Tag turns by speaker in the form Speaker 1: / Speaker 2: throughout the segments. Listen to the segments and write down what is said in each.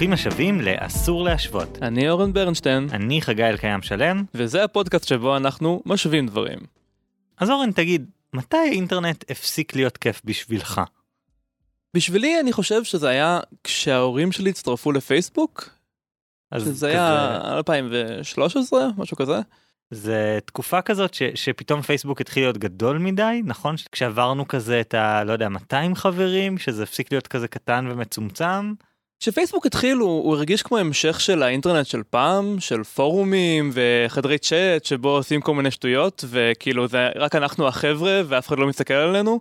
Speaker 1: ברוכים השבים ל"אסור להשוות".
Speaker 2: אני אורן ברנשטיין,
Speaker 1: אני חגי אלקיים שלם.
Speaker 2: וזה הפודקאסט שבו אנחנו משווים דברים.
Speaker 1: אז אורן, תגיד, מתי האינטרנט הפסיק להיות כיף בשבילך?
Speaker 2: בשבילי אני חושב שזה היה כשההורים שלי הצטרפו לפייסבוק.
Speaker 1: אז
Speaker 2: זה היה 2013, משהו כזה.
Speaker 1: זה תקופה כזאת ש, שפתאום פייסבוק התחיל להיות גדול מדי, נכון? כשעברנו כזה את ה... לא יודע, 200 חברים, שזה הפסיק להיות כזה קטן ומצומצם.
Speaker 2: כשפייסבוק התחיל הוא, הוא הרגיש כמו המשך של האינטרנט של פעם, של פורומים וחדרי צ'אט שבו עושים כל מיני שטויות, וכאילו זה רק אנחנו החבר'ה ואף אחד לא מסתכל עלינו.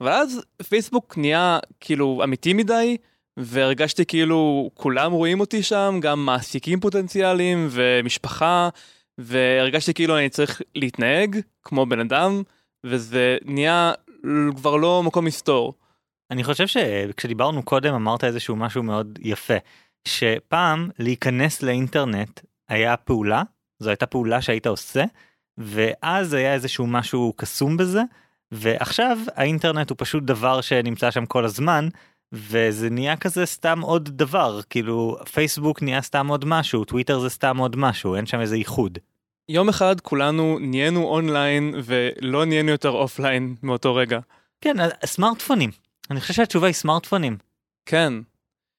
Speaker 2: ואז פייסבוק נהיה כאילו אמיתי מדי, והרגשתי כאילו כולם רואים אותי שם, גם מעסיקים פוטנציאליים ומשפחה. והרגשתי כאילו אני צריך להתנהג כמו בן אדם, וזה נהיה כבר לא מקום מסתור.
Speaker 1: אני חושב שכשדיברנו קודם אמרת איזשהו משהו מאוד יפה, שפעם להיכנס לאינטרנט היה פעולה, זו הייתה פעולה שהיית עושה, ואז היה איזשהו משהו קסום בזה, ועכשיו האינטרנט הוא פשוט דבר שנמצא שם כל הזמן, וזה נהיה כזה סתם עוד דבר כאילו פייסבוק נהיה סתם עוד משהו טוויטר זה סתם עוד משהו אין שם איזה ייחוד.
Speaker 2: יום אחד כולנו נהיינו אונליין ולא נהיינו יותר offline מאותו רגע.
Speaker 1: כן סמארטפונים אני חושב שהתשובה היא סמארטפונים.
Speaker 2: כן.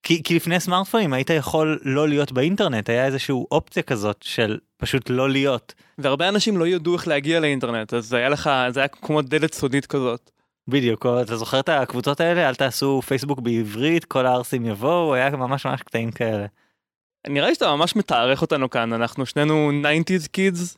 Speaker 1: כי, כי לפני סמארטפונים היית יכול לא להיות באינטרנט היה איזשהו אופציה כזאת של פשוט לא להיות.
Speaker 2: והרבה אנשים לא ידעו איך להגיע לאינטרנט אז זה היה לך זה היה כמו דלת סודית כזאת.
Speaker 1: בדיוק, אתה זוכר את הקבוצות האלה? אל תעשו פייסבוק בעברית, כל הערסים יבואו, היה ממש ממש קטעים כאלה.
Speaker 2: נראה לי שאתה ממש מתארך אותנו כאן, אנחנו שנינו 90's kids.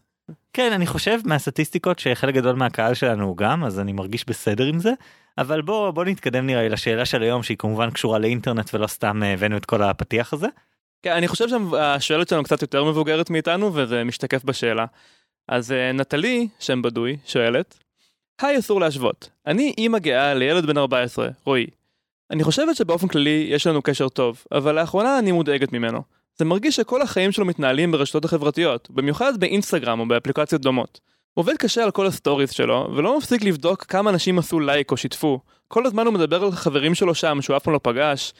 Speaker 1: כן, אני חושב מהסטטיסטיקות שחלק גדול מהקהל שלנו הוא גם, אז אני מרגיש בסדר עם זה. אבל בוא, בוא נתקדם נראה לי לשאלה של היום, שהיא כמובן קשורה לאינטרנט ולא סתם אה, הבאנו את כל הפתיח הזה.
Speaker 2: כן, אני חושב שהשואלת שלנו קצת יותר מבוגרת מאיתנו, וזה משתקף בשאלה. אז אה, נטלי, שם בדוי, שואלת, היי אסור להשוות, אני אימא גאה לילד בן 14, רועי. אני חושבת שבאופן כללי יש לנו קשר טוב, אבל לאחרונה אני מודאגת ממנו. זה מרגיש שכל החיים שלו מתנהלים ברשתות החברתיות, במיוחד באינסטגרם או באפליקציות דומות. עובד קשה על כל ה stories שלו, ולא מפסיק לבדוק כמה אנשים עשו לייק או שיתפו. כל הזמן הוא מדבר על חברים שלו שם שהוא אף פעם לא פגש.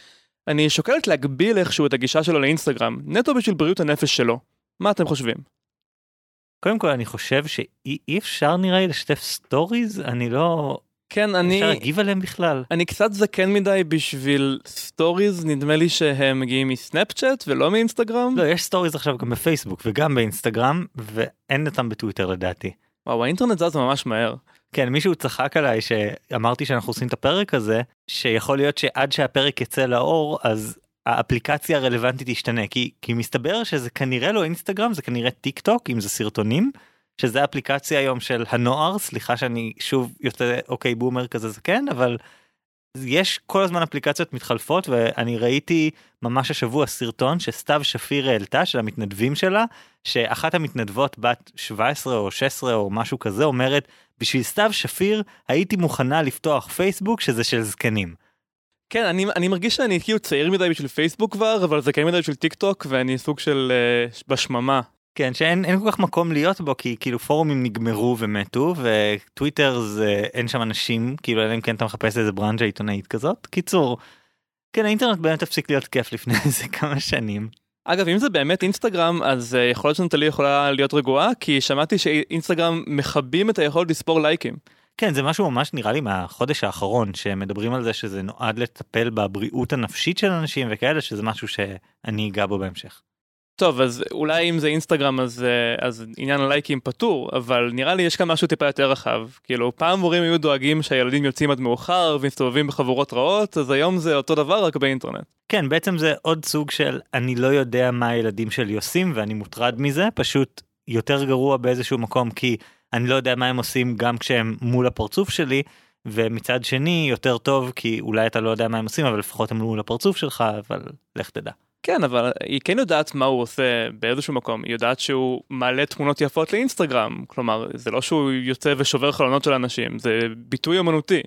Speaker 2: אני שוקלת להגביל איכשהו את הגישה שלו לאינסטגרם, נטו בשביל בריאות הנפש שלו. מה אתם חושבים?
Speaker 1: קודם כל אני חושב שאי אפשר נראה לי לשתף stories אני לא
Speaker 2: כן אני
Speaker 1: אפשר להגיב עליהם בכלל
Speaker 2: אני קצת זקן מדי בשביל stories נדמה לי שהם מגיעים מסנאפצ'אט ולא מאינסטגרם
Speaker 1: לא יש stories עכשיו גם בפייסבוק וגם באינסטגרם ואין אותם בטוויטר לדעתי.
Speaker 2: וואו האינטרנט זז ממש מהר.
Speaker 1: כן מישהו צחק עליי שאמרתי שאנחנו עושים את הפרק הזה שיכול להיות שעד שהפרק יצא לאור אז האפליקציה הרלוונטית תשתנה כי כי מסתבר שזה כנראה לא אינסטגרם זה כנראה טיק טוק אם זה סרטונים שזה אפליקציה היום של הנוער סליחה שאני שוב יוצא אוקיי בומר כזה זה כן אבל יש כל הזמן אפליקציות מתחלפות ואני ראיתי ממש השבוע סרטון שסתיו שפיר העלתה של המתנדבים שלה שאחת המתנדבות בת 17 או 16 או משהו כזה אומרת בשביל סתיו שפיר הייתי מוכנה לפתוח פייסבוק שזה של זקנים.
Speaker 2: כן אני אני מרגיש שאני כאילו צעיר מדי בשביל פייסבוק כבר אבל קיים מדי בשביל טיק טוק ואני סוג של uh, בשממה.
Speaker 1: כן שאין אין כל כך מקום להיות בו כי כאילו פורומים נגמרו ומתו וטוויטר זה אין שם אנשים כאילו אלא אם כן אתה מחפש איזה ברנז'ה עיתונאית כזאת קיצור. כן האינטרנט באמת הפסיק להיות כיף לפני איזה כמה שנים.
Speaker 2: אגב אם זה באמת אינסטגרם אז uh, יכול להיות שנטלי יכולה להיות רגועה כי שמעתי שאינסטגרם מכבים את היכולת לספור לייקים.
Speaker 1: כן זה משהו ממש נראה לי מהחודש האחרון שמדברים על זה שזה נועד לטפל בבריאות הנפשית של אנשים וכאלה שזה משהו שאני אגע בו בהמשך.
Speaker 2: טוב אז אולי אם זה אינסטגרם אז אז עניין הלייקים פתור אבל נראה לי יש כאן משהו טיפה יותר רחב כאילו פעם מורים היו דואגים שהילדים יוצאים עד מאוחר ומסתובבים בחבורות רעות אז היום זה אותו דבר רק באינטרנט.
Speaker 1: כן בעצם זה עוד סוג של אני לא יודע מה הילדים שלי עושים ואני מוטרד מזה פשוט יותר גרוע באיזשהו מקום כי אני לא יודע מה הם עושים גם כשהם מול הפרצוף שלי ומצד שני יותר טוב כי אולי אתה לא יודע מה הם עושים אבל לפחות הם מול הפרצוף שלך אבל לך תדע.
Speaker 2: כן אבל היא כן יודעת מה הוא עושה באיזשהו מקום היא יודעת שהוא מעלה תמונות יפות לאינסטגרם כלומר זה לא שהוא יוצא ושובר חלונות של אנשים זה ביטוי אמנותי.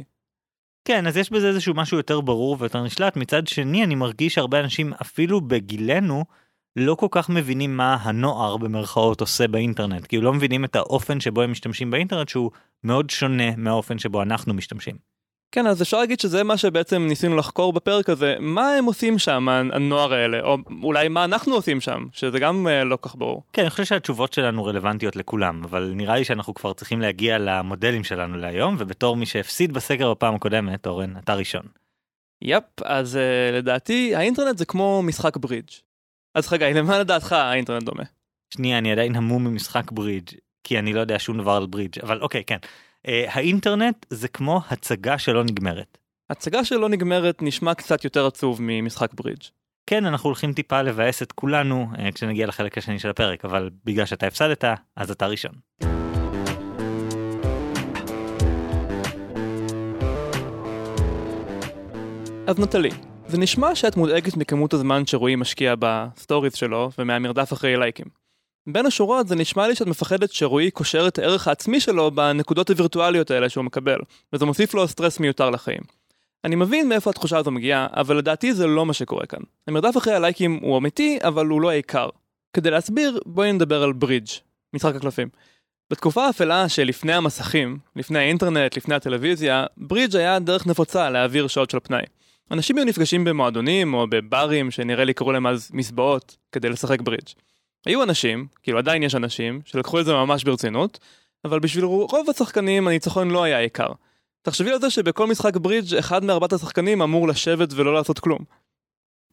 Speaker 1: כן אז יש בזה איזשהו משהו יותר ברור ויותר נשלט מצד שני אני מרגיש שהרבה אנשים אפילו בגילנו לא כל כך מבינים מה הנוער במרכאות עושה באינטרנט כי לא מבינים את האופן שבו הם משתמשים באינטרנט שהוא מאוד שונה מהאופן שבו אנחנו משתמשים.
Speaker 2: כן, אז אפשר להגיד שזה מה שבעצם ניסינו לחקור בפרק הזה, מה הם עושים שם, הנוער האלה, או אולי מה אנחנו עושים שם, שזה גם אה, לא כך ברור.
Speaker 1: כן, אני חושב שהתשובות שלנו רלוונטיות לכולם, אבל נראה לי שאנחנו כבר צריכים להגיע למודלים שלנו להיום, ובתור מי שהפסיד בסקר בפעם הקודמת, אורן, אתה ראשון.
Speaker 2: יפ, אז uh, לדעתי האינטרנט זה כמו משחק ברידג'. אז חגי, למה לדעתך האינטרנט דומה?
Speaker 1: שנייה, אני עדיין המום ממשחק ברידג', כי אני לא יודע שום דבר על ברידג', אבל אוקיי, כן. Uh, האינטרנט זה כמו הצגה שלא נגמרת.
Speaker 2: הצגה שלא נגמרת נשמע קצת יותר עצוב ממשחק ברידג'.
Speaker 1: כן, אנחנו הולכים טיפה לבאס את כולנו uh, כשנגיע לחלק השני של הפרק, אבל בגלל שאתה הפסדת, אז אתה ראשון.
Speaker 2: אז נטלי, זה נשמע שאת מודאגת מכמות הזמן שרועי משקיע ב stories שלו ומהמרדף אחרי לייקים. בין השורות זה נשמע לי שאת מפחדת שרועי קושר את הערך העצמי שלו בנקודות הווירטואליות האלה שהוא מקבל, וזה מוסיף לו סטרס מיותר לחיים. אני מבין מאיפה התחושה הזו מגיעה, אבל לדעתי זה לא מה שקורה כאן. המרדף אחרי הלייקים הוא אמיתי, אבל הוא לא העיקר. כדי להסביר, בואי נדבר על ברידג', משחק הקלפים. בתקופה האפלה שלפני המסכים, לפני האינטרנט, לפני הטלוויזיה, ברידג' היה דרך נפוצה להעביר שעות של פנאי. אנשים היו נפגשים במועדונים או בברים שנראה לי קראו להם אז מסבעות כדי לשחק ברידג'. היו אנשים, כאילו עדיין יש אנשים, שלקחו את זה ממש ברצינות, אבל בשביל רוב השחקנים הניצחון לא היה עיקר. תחשבי על זה שבכל משחק ברידג' אחד מארבעת השחקנים אמור לשבת ולא לעשות כלום.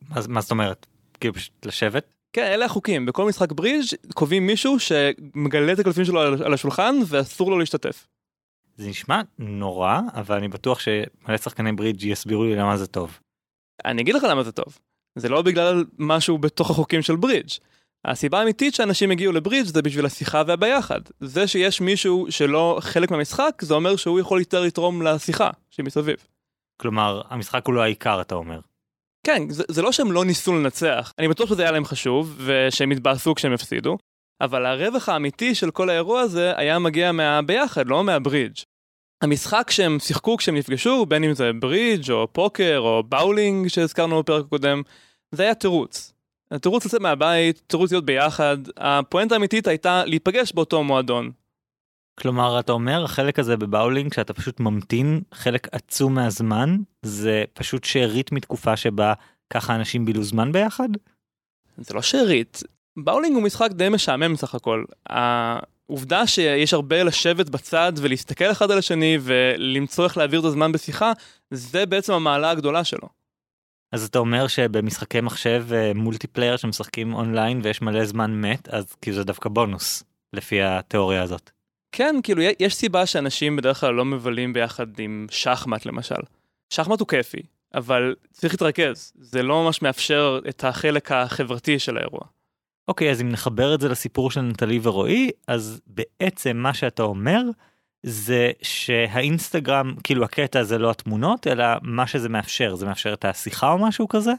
Speaker 1: מה, מה זאת אומרת? כאילו פשוט לשבת?
Speaker 2: כן, אלה החוקים. בכל משחק ברידג' קובעים מישהו שמגלה את הקלפים שלו על השולחן ואסור לו להשתתף.
Speaker 1: זה נשמע נורא, אבל אני בטוח שמלא שחקני ברידג' יסבירו לי למה זה טוב.
Speaker 2: אני אגיד לך למה זה טוב. זה לא בגלל משהו בתוך החוקים של ברידג'. הסיבה האמיתית שאנשים הגיעו לברידג' זה בשביל השיחה והביחד. זה שיש מישהו שלא חלק מהמשחק, זה אומר שהוא יכול יותר לתרום לשיחה שמסביב.
Speaker 1: כלומר, המשחק הוא לא העיקר, אתה אומר.
Speaker 2: כן, זה, זה לא שהם לא ניסו לנצח, אני בטוח שזה היה להם חשוב, ושהם התבאסו כשהם הפסידו, אבל הרווח האמיתי של כל האירוע הזה היה מגיע מהביחד, לא מהברידג'. המשחק שהם שיחקו כשהם נפגשו, בין אם זה ברידג' או פוקר או באולינג שהזכרנו בפרק הקודם, זה היה תירוץ. התירוץ לצאת מהבית, תירוץ להיות ביחד, הפואנטה האמיתית הייתה להיפגש באותו מועדון.
Speaker 1: כלומר, אתה אומר, החלק הזה בבאולינג, שאתה פשוט ממתין חלק עצום מהזמן, זה פשוט שארית מתקופה שבה ככה אנשים בילו זמן ביחד?
Speaker 2: זה לא שארית, באולינג הוא משחק די משעמם סך הכל. העובדה שיש הרבה לשבת בצד ולהסתכל אחד על השני ולמצוא איך להעביר את הזמן בשיחה, זה בעצם המעלה הגדולה שלו.
Speaker 1: אז אתה אומר שבמשחקי מחשב אה, multiplayer שמשחקים אונליין ויש מלא זמן מת, אז כאילו זה דווקא בונוס, לפי התיאוריה הזאת.
Speaker 2: כן, כאילו יש סיבה שאנשים בדרך כלל לא מבלים ביחד עם שחמט למשל. שחמט הוא כיפי, אבל צריך להתרכז, זה לא ממש מאפשר את החלק החברתי של האירוע.
Speaker 1: אוקיי, אז אם נחבר את זה לסיפור של נטלי ורועי, אז בעצם מה שאתה אומר זה שהאינסטגרם, כאילו הקטע זה לא התמונות, אלא מה שזה מאפשר, זה מאפשר את השיחה או משהו כזה?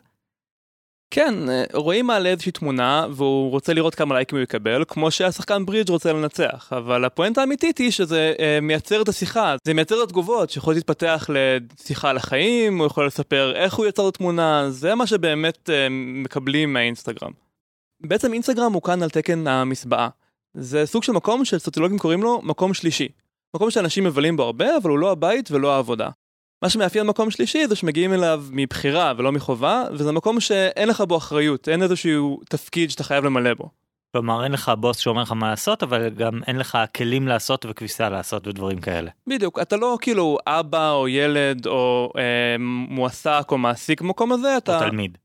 Speaker 2: כן, רואים מעלה איזושהי תמונה והוא רוצה לראות כמה לייקים הוא יקבל, כמו שהשחקן ברידג' רוצה לנצח, אבל הפואנטה האמיתית היא שזה אה, מייצר את השיחה, זה מייצר את התגובות שיכול להתפתח לשיחה על החיים, הוא יכול לספר איך הוא יצר את התמונה, זה מה שבאמת אה, מקבלים מהאינסטגרם. בעצם אינסטגרם הוא כאן על תקן המסבעה. זה סוג של מקום שסוציולוגים קוראים לו מקום שלישי. מקום שאנשים מבלים בו הרבה, אבל הוא לא הבית ולא העבודה. מה שמאפיין מקום שלישי זה שמגיעים אליו מבחירה ולא מחובה, וזה מקום שאין לך בו אחריות, אין איזשהו תפקיד שאתה חייב למלא בו.
Speaker 1: כלומר אין לך בוס שאומר לך מה לעשות אבל גם אין לך כלים לעשות וכביסה לעשות ודברים כאלה.
Speaker 2: בדיוק אתה לא כאילו אבא או ילד או אה, מועסק או מעסיק במקום הזה אתה
Speaker 1: או תלמיד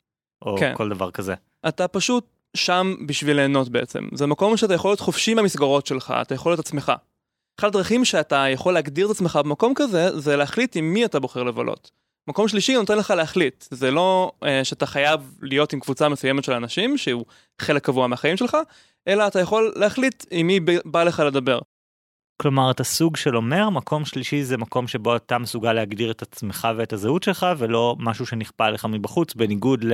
Speaker 1: או כן. כל דבר כזה.
Speaker 2: אתה פשוט שם בשביל ליהנות בעצם. זה מקום שאתה יכול להיות חופשי מהמסגרות שלך, אתה יכול להיות עצמך. אחת הדרכים שאתה יכול להגדיר את עצמך במקום כזה, זה להחליט עם מי אתה בוחר לבלות. מקום שלישי נותן לך להחליט, זה לא uh, שאתה חייב להיות עם קבוצה מסוימת של אנשים, שהוא חלק קבוע מהחיים שלך, אלא אתה יכול להחליט עם מי בא לך לדבר.
Speaker 1: כלומר אתה סוג של אומר מקום שלישי זה מקום שבו אתה מסוגל להגדיר את עצמך ואת הזהות שלך ולא משהו שנכפה עליך מבחוץ בניגוד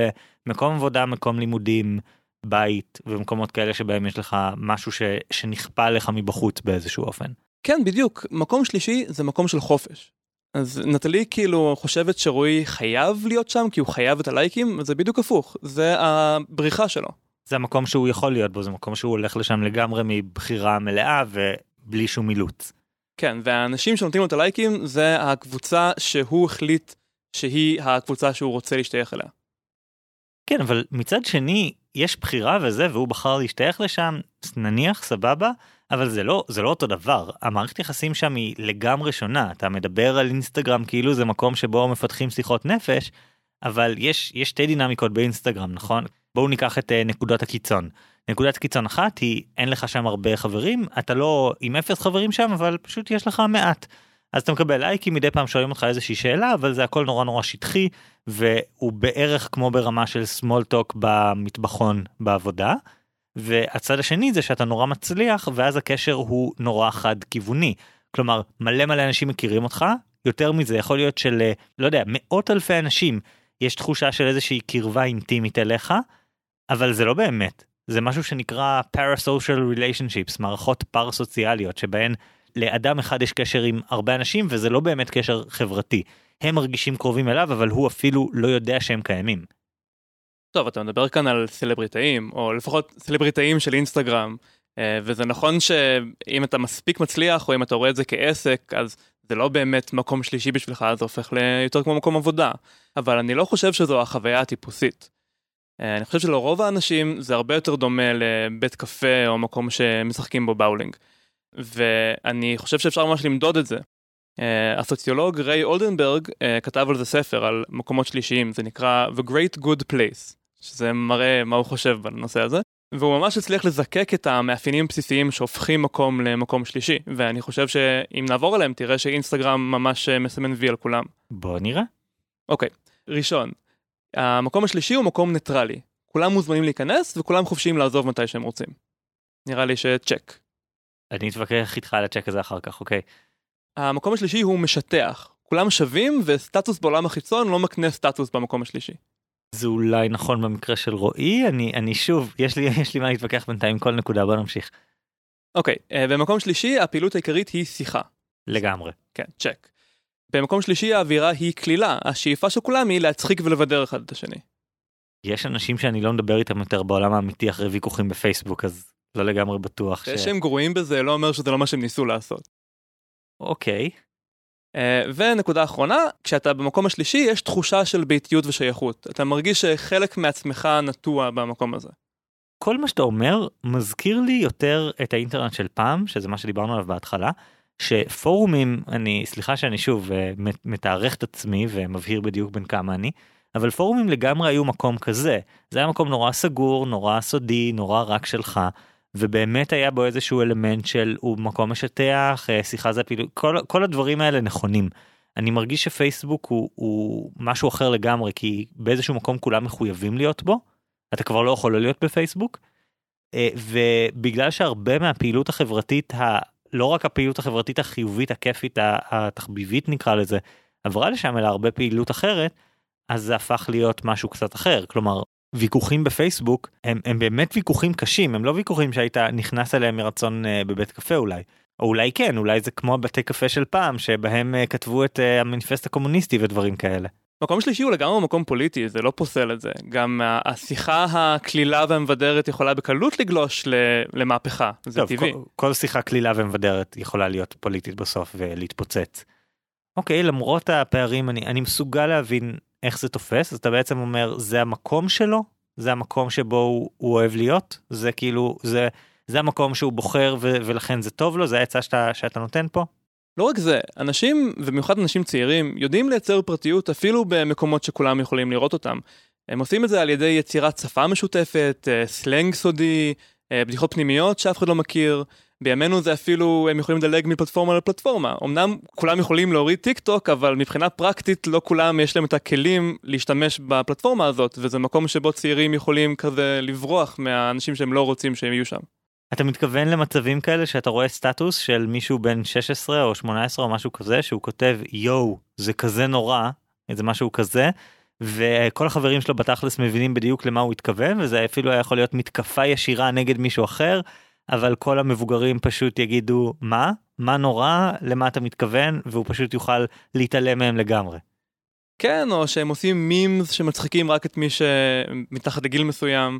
Speaker 1: למקום עבודה מקום לימודים בית ומקומות כאלה שבהם יש לך משהו ש, שנכפה עליך מבחוץ באיזשהו אופן.
Speaker 2: כן בדיוק מקום שלישי זה מקום של חופש. אז נטלי כאילו חושבת שרועי חייב להיות שם כי הוא חייב את הלייקים זה בדיוק הפוך זה הבריחה שלו.
Speaker 1: זה המקום שהוא יכול להיות בו זה מקום שהוא הולך לשם לגמרי מבחירה מלאה ובלי שום אילוץ.
Speaker 2: כן, והאנשים שנותנים לו את הלייקים זה הקבוצה שהוא החליט שהיא הקבוצה שהוא רוצה להשתייך אליה.
Speaker 1: כן, אבל מצד שני, יש בחירה וזה, והוא בחר להשתייך לשם, נניח, סבבה, אבל זה לא, זה לא אותו דבר. המערכת יחסים שם היא לגמרי שונה. אתה מדבר על אינסטגרם כאילו זה מקום שבו מפתחים שיחות נפש, אבל יש, יש שתי דינמיקות באינסטגרם, נכון? בואו ניקח את uh, נקודת הקיצון. נקודת קיצון אחת היא אין לך שם הרבה חברים, אתה לא עם אפס חברים שם, אבל פשוט יש לך מעט. אז אתה מקבל לייקים מדי פעם שואלים אותך איזושהי שאלה אבל זה הכל נורא נורא שטחי והוא בערך כמו ברמה של small talk במטבחון בעבודה. והצד השני זה שאתה נורא מצליח ואז הקשר הוא נורא חד כיווני. כלומר מלא מלא אנשים מכירים אותך יותר מזה יכול להיות של לא יודע מאות אלפי אנשים יש תחושה של איזושהי קרבה אינטימית אליך אבל זה לא באמת זה משהו שנקרא parasocial relationships מערכות פר סוציאליות שבהן לאדם אחד יש קשר עם הרבה אנשים וזה לא באמת קשר חברתי. הם מרגישים קרובים אליו אבל הוא אפילו לא יודע שהם קיימים.
Speaker 2: טוב אתה מדבר כאן על סלבריטאים או לפחות סלבריטאים של אינסטגרם אה, וזה נכון שאם אתה מספיק מצליח או אם אתה רואה את זה כעסק אז זה לא באמת מקום שלישי בשבילך זה הופך ליותר כמו מקום עבודה אבל אני לא חושב שזו החוויה הטיפוסית. אה, אני חושב שלרוב האנשים זה הרבה יותר דומה לבית קפה או מקום שמשחקים בו באולינג. ואני חושב שאפשר ממש למדוד את זה. Uh, הסוציולוג ריי אולדנברג כתב על זה ספר על מקומות שלישיים זה נקרא The Great Good Place שזה מראה מה הוא חושב בנושא הזה והוא ממש הצליח לזקק את המאפיינים הבסיסיים שהופכים מקום למקום שלישי ואני חושב שאם נעבור עליהם תראה שאינסטגרם ממש אה, מסמן וי על כולם.
Speaker 1: בוא נראה.
Speaker 2: אוקיי. ראשון המקום השלישי הוא מקום ניטרלי כולם מוזמנים להיכנס וכולם חופשיים לעזוב מתי שהם רוצים. נראה לי שצ'ק.
Speaker 1: אני אתווכח איתך על הצ'ק הזה אחר כך, אוקיי.
Speaker 2: המקום השלישי הוא משטח. כולם שווים וסטטוס בעולם החיצון לא מקנה סטטוס במקום השלישי.
Speaker 1: זה אולי נכון במקרה של רועי אני אני שוב יש לי יש לי מה להתווכח בינתיים כל נקודה בוא נמשיך.
Speaker 2: אוקיי אה, במקום שלישי הפעילות העיקרית היא שיחה.
Speaker 1: לגמרי.
Speaker 2: כן צ'ק. במקום שלישי האווירה היא קלילה השאיפה של כולם היא להצחיק ולבדר אחד את השני.
Speaker 1: יש אנשים שאני לא מדבר איתם יותר בעולם האמיתי אחרי ויכוחים בפייסבוק אז לא לגמרי בטוח
Speaker 2: ש... שהם גרועים בזה לא אומר שזה לא מה שהם ניסו לעשות.
Speaker 1: אוקיי.
Speaker 2: Uh, ונקודה אחרונה, כשאתה במקום השלישי יש תחושה של ביתיות ושייכות. אתה מרגיש שחלק מעצמך נטוע במקום הזה.
Speaker 1: כל מה שאתה אומר מזכיר לי יותר את האינטרנט של פעם, שזה מה שדיברנו עליו בהתחלה, שפורומים, אני, סליחה שאני שוב uh, מתארך את עצמי ומבהיר בדיוק בין כמה אני, אבל פורומים לגמרי היו מקום כזה. זה היה מקום נורא סגור, נורא סודי, נורא רק שלך. ובאמת היה בו איזשהו אלמנט של הוא מקום משטח אה, שיחה זה פעילות כל, כל הדברים האלה נכונים. אני מרגיש שפייסבוק הוא, הוא משהו אחר לגמרי כי באיזשהו מקום כולם מחויבים להיות בו אתה כבר לא יכול להיות בפייסבוק. אה, ובגלל שהרבה מהפעילות החברתית ה... לא רק הפעילות החברתית החיובית הכיפית התחביבית נקרא לזה עברה לשם אלא הרבה פעילות אחרת אז זה הפך להיות משהו קצת אחר כלומר ויכוחים בפייסבוק הם, הם באמת ויכוחים קשים הם לא ויכוחים שהיית נכנס אליהם מרצון uh, בבית קפה אולי. או אולי כן אולי זה כמו בתי קפה של פעם שבהם uh, כתבו את uh, המניפסט הקומוניסטי ודברים כאלה.
Speaker 2: מקום שלישי הוא לגמרי מקום פוליטי זה לא פוסל את זה גם השיחה הקלילה והמבדרת יכולה בקלות לגלוש למהפכה זה טוב, טבעי.
Speaker 1: כל, כל שיחה קלילה ומבדרת יכולה להיות פוליטית בסוף ולהתפוצץ. אוקיי למרות הפערים אני אני מסוגל להבין איך זה תופס? אז אתה בעצם אומר זה המקום שלו? זה המקום שבו הוא, הוא אוהב להיות? זה כאילו זה זה המקום שהוא בוחר ו, ולכן זה טוב לו? זה העצה שאתה שאתה נותן פה.
Speaker 2: לא רק זה אנשים ובמיוחד אנשים צעירים יודעים לייצר פרטיות אפילו במקומות שכולם יכולים לראות אותם. הם עושים את זה על ידי יצירת שפה משותפת אה, סלנג סודי אה, בדיחות פנימיות שאף אחד לא מכיר בימינו זה אפילו הם יכולים לדלג מפלטפורמה לפלטפורמה אמנם כולם יכולים להוריד טיק טוק אבל מבחינה פרקטית לא כולם יש להם את הכלים להשתמש בפלטפורמה הזאת וזה מקום שבו צעירים יכולים כזה לברוח מהאנשים שהם לא רוצים שהם יהיו שם.
Speaker 1: אתה מתכוון למצבים כאלה שאתה רואה סטטוס של מישהו בן 16 או 18 או משהו כזה שהוא כותב יואו זה כזה נורא איזה משהו כזה וכל החברים שלו בתכלס מבינים בדיוק למה הוא התכוון וזה אפילו היה יכול להיות מתקפה ישירה נגד מישהו אחר אבל כל המבוגרים פשוט יגידו מה מה נורא למה אתה מתכוון והוא פשוט יוכל להתעלם מהם לגמרי.
Speaker 2: כן או שהם עושים מימס שמצחיקים רק את מי שמתחת לגיל מסוים.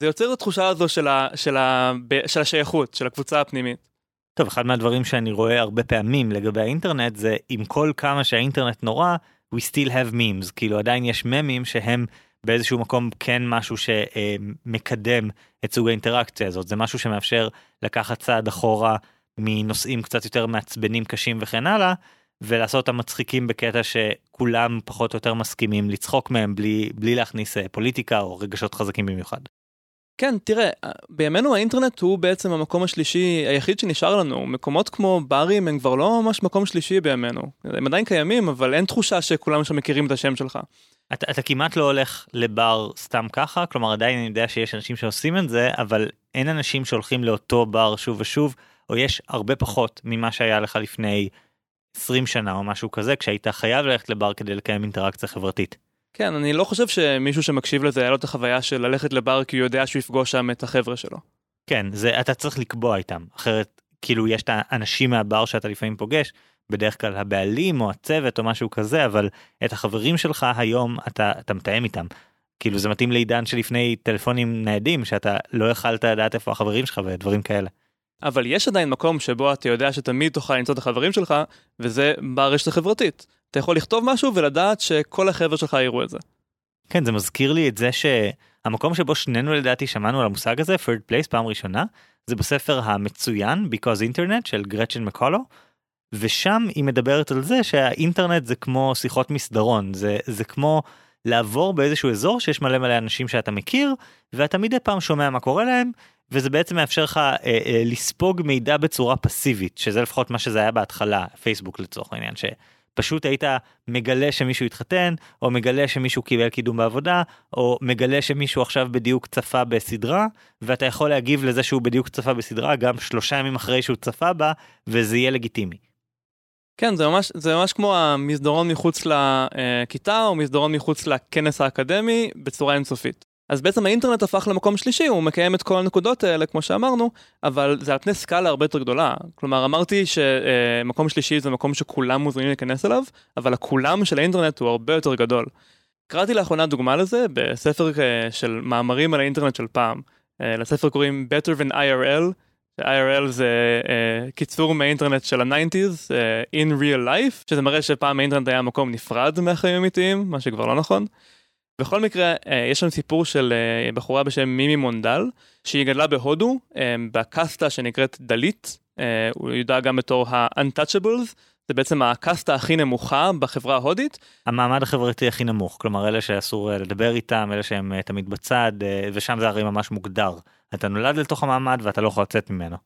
Speaker 2: זה יוצר את התחושה הזו של, ה, של, ה, של השייכות של הקבוצה הפנימית.
Speaker 1: טוב, אחד מהדברים שאני רואה הרבה פעמים לגבי האינטרנט זה עם כל כמה שהאינטרנט נורא, we still have memes, כאילו עדיין יש ממים שהם באיזשהו מקום כן משהו שמקדם את סוג האינטראקציה הזאת, זה משהו שמאפשר לקחת צעד אחורה מנושאים קצת יותר מעצבנים קשים וכן הלאה, ולעשות אותם מצחיקים בקטע שכולם פחות או יותר מסכימים לצחוק מהם בלי, בלי להכניס אה, פוליטיקה או רגשות חזקים במיוחד.
Speaker 2: כן, תראה, בימינו האינטרנט הוא בעצם המקום השלישי היחיד שנשאר לנו. מקומות כמו ברים הם כבר לא ממש מקום שלישי בימינו. הם עדיין קיימים, אבל אין תחושה שכולם שם מכירים את השם שלך.
Speaker 1: אתה, אתה כמעט לא הולך לבר סתם ככה, כלומר עדיין אני יודע שיש אנשים שעושים את זה, אבל אין אנשים שהולכים לאותו בר שוב ושוב, או יש הרבה פחות ממה שהיה לך לפני 20 שנה או משהו כזה, כשהיית חייב ללכת לבר כדי לקיים אינטראקציה חברתית.
Speaker 2: כן, אני לא חושב שמישהו שמקשיב לזה היה לו את החוויה של ללכת לבר כי הוא יודע שהוא יפגוש שם את החבר'ה שלו.
Speaker 1: כן, זה אתה צריך לקבוע איתם, אחרת כאילו יש את האנשים מהבר שאתה לפעמים פוגש, בדרך כלל הבעלים או הצוות או משהו כזה, אבל את החברים שלך היום אתה, אתה מתאם איתם. כאילו זה מתאים לעידן שלפני טלפונים ניידים שאתה לא יכלת לדעת איפה החברים שלך ודברים כאלה.
Speaker 2: אבל יש עדיין מקום שבו אתה יודע שתמיד תוכל למצוא את החברים שלך, וזה ברשת החברתית. אתה יכול לכתוב משהו ולדעת שכל החבר'ה שלך יראו את זה.
Speaker 1: כן, זה מזכיר לי את זה שהמקום שבו שנינו לדעתי שמענו על המושג הזה, third place פעם ראשונה, זה בספר המצוין Because Internet של גרצ'ן מקולו, ושם היא מדברת על זה שהאינטרנט זה כמו שיחות מסדרון, זה, זה כמו לעבור באיזשהו אזור שיש מלא מלא אנשים שאתה מכיר, ואתה מדי פעם שומע מה קורה להם, וזה בעצם מאפשר לך אה, אה, לספוג מידע בצורה פסיבית, שזה לפחות מה שזה היה בהתחלה, פייסבוק לצורך העניין, שפשוט היית מגלה שמישהו התחתן, או מגלה שמישהו קיבל קידום בעבודה, או מגלה שמישהו עכשיו בדיוק צפה בסדרה, ואתה יכול להגיב לזה שהוא בדיוק צפה בסדרה גם שלושה ימים אחרי שהוא צפה בה, וזה יהיה לגיטימי.
Speaker 2: כן, זה ממש, זה ממש כמו המסדרון מחוץ לכיתה, או מסדרון מחוץ לכנס האקדמי, בצורה אינסופית. אז בעצם האינטרנט הפך למקום שלישי, הוא מקיים את כל הנקודות האלה, כמו שאמרנו, אבל זה על פני סקאלה הרבה יותר גדולה. כלומר, אמרתי שמקום שלישי זה מקום שכולם מוזמנים להיכנס אליו, אבל הכולם של האינטרנט הוא הרבה יותר גדול. קראתי לאחרונה דוגמה לזה בספר של מאמרים על האינטרנט של פעם. לספר קוראים Better than IRL, IRL זה אה, קיצור מהאינטרנט של ה nineties, אה, in real life, שזה מראה שפעם האינטרנט היה מקום נפרד מהחיים האמיתיים, מה שכבר לא נכון. בכל מקרה, אה, יש שם סיפור של אה, בחורה בשם מימי מונדל, שהיא גדלה בהודו, אה, בקסטה שנקראת דלית, אה, הוא ידע גם בתור ה-untouchables, זה בעצם הקסטה הכי נמוכה בחברה ההודית.
Speaker 1: המעמד החברתי הכי נמוך, כלומר אלה שאסור לדבר איתם, אלה שהם תמיד בצד, ושם זה הרי ממש מוגדר. אתה נולד לתוך המעמד ואתה לא יכול לצאת ממנו.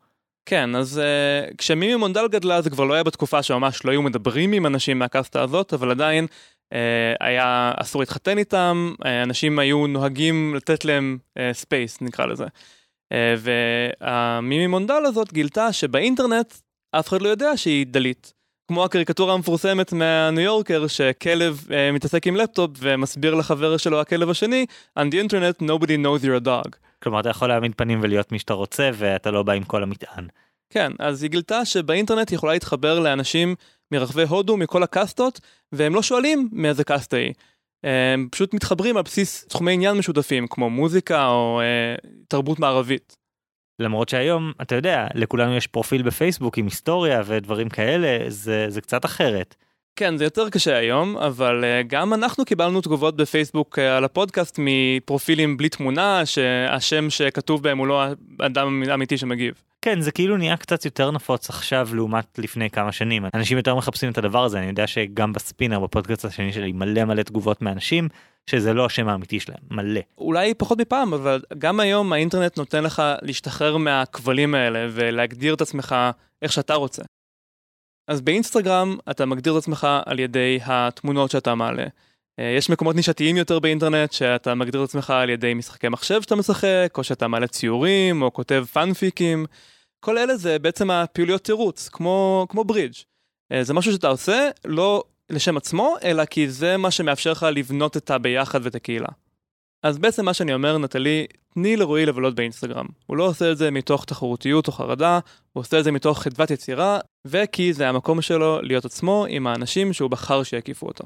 Speaker 2: כן, אז uh, כשמימי מונדל גדלה זה כבר לא היה בתקופה שממש לא היו מדברים עם אנשים מהקסטה הזאת, אבל עדיין uh, היה אסור להתחתן איתם, uh, אנשים היו נוהגים לתת להם space, אה, נקרא לזה. אה, והמימי מונדל הזאת גילתה שבאינטרנט אף אחד לא יודע שהיא דלית. כמו הקריקטורה המפורסמת מהניו יורקר שכלב אה, מתעסק עם לפטופ ומסביר לחבר שלו הכלב השני, on the internet nobody knows you're a dog.
Speaker 1: כלומר אתה יכול להעמיד פנים ולהיות מי שאתה רוצה ואתה לא בא עם כל המטען.
Speaker 2: כן, אז היא גילתה שבאינטרנט יכולה להתחבר לאנשים מרחבי הודו מכל הקאסטות והם לא שואלים מאיזה קאסטה היא. הם פשוט מתחברים על בסיס תחומי עניין משותפים כמו מוזיקה או אה, תרבות מערבית.
Speaker 1: למרות שהיום אתה יודע לכולנו יש פרופיל בפייסבוק עם היסטוריה ודברים כאלה זה זה קצת אחרת.
Speaker 2: כן, זה יותר קשה היום, אבל uh, גם אנחנו קיבלנו תגובות בפייסבוק uh, על הפודקאסט מפרופילים בלי תמונה, שהשם שכתוב בהם הוא לא האדם האמיתי שמגיב.
Speaker 1: כן, זה כאילו נהיה קצת יותר נפוץ עכשיו לעומת לפני כמה שנים. אנשים יותר מחפשים את הדבר הזה, אני יודע שגם בספינר, בפודקאסט השני שלי, מלא מלא תגובות מאנשים, שזה לא השם האמיתי שלהם, מלא.
Speaker 2: אולי פחות מפעם, אבל גם היום האינטרנט נותן לך להשתחרר מהכבלים האלה ולהגדיר את עצמך איך שאתה רוצה. אז באינסטגרם אתה מגדיר את עצמך על ידי התמונות שאתה מעלה. אה, יש מקומות נישתיים יותר באינטרנט שאתה מגדיר את עצמך על ידי משחקי מחשב שאתה משחק, או שאתה מעלה ציורים, או כותב פאנפיקים. כל אלה זה בעצם הפעילויות תירוץ, כמו, כמו ברידג'. אה, זה משהו שאתה עושה לא לשם עצמו, אלא כי זה מה שמאפשר לך לבנות את הביחד ואת הקהילה. אז בעצם מה שאני אומר, נטלי, תני לרועי לבלות באינסטגרם. הוא לא עושה את זה מתוך תחרותיות או חרדה, הוא עושה את זה מתוך חדוות יצירה, וכי זה המקום שלו להיות עצמו עם האנשים שהוא בחר שיקיפו אותו.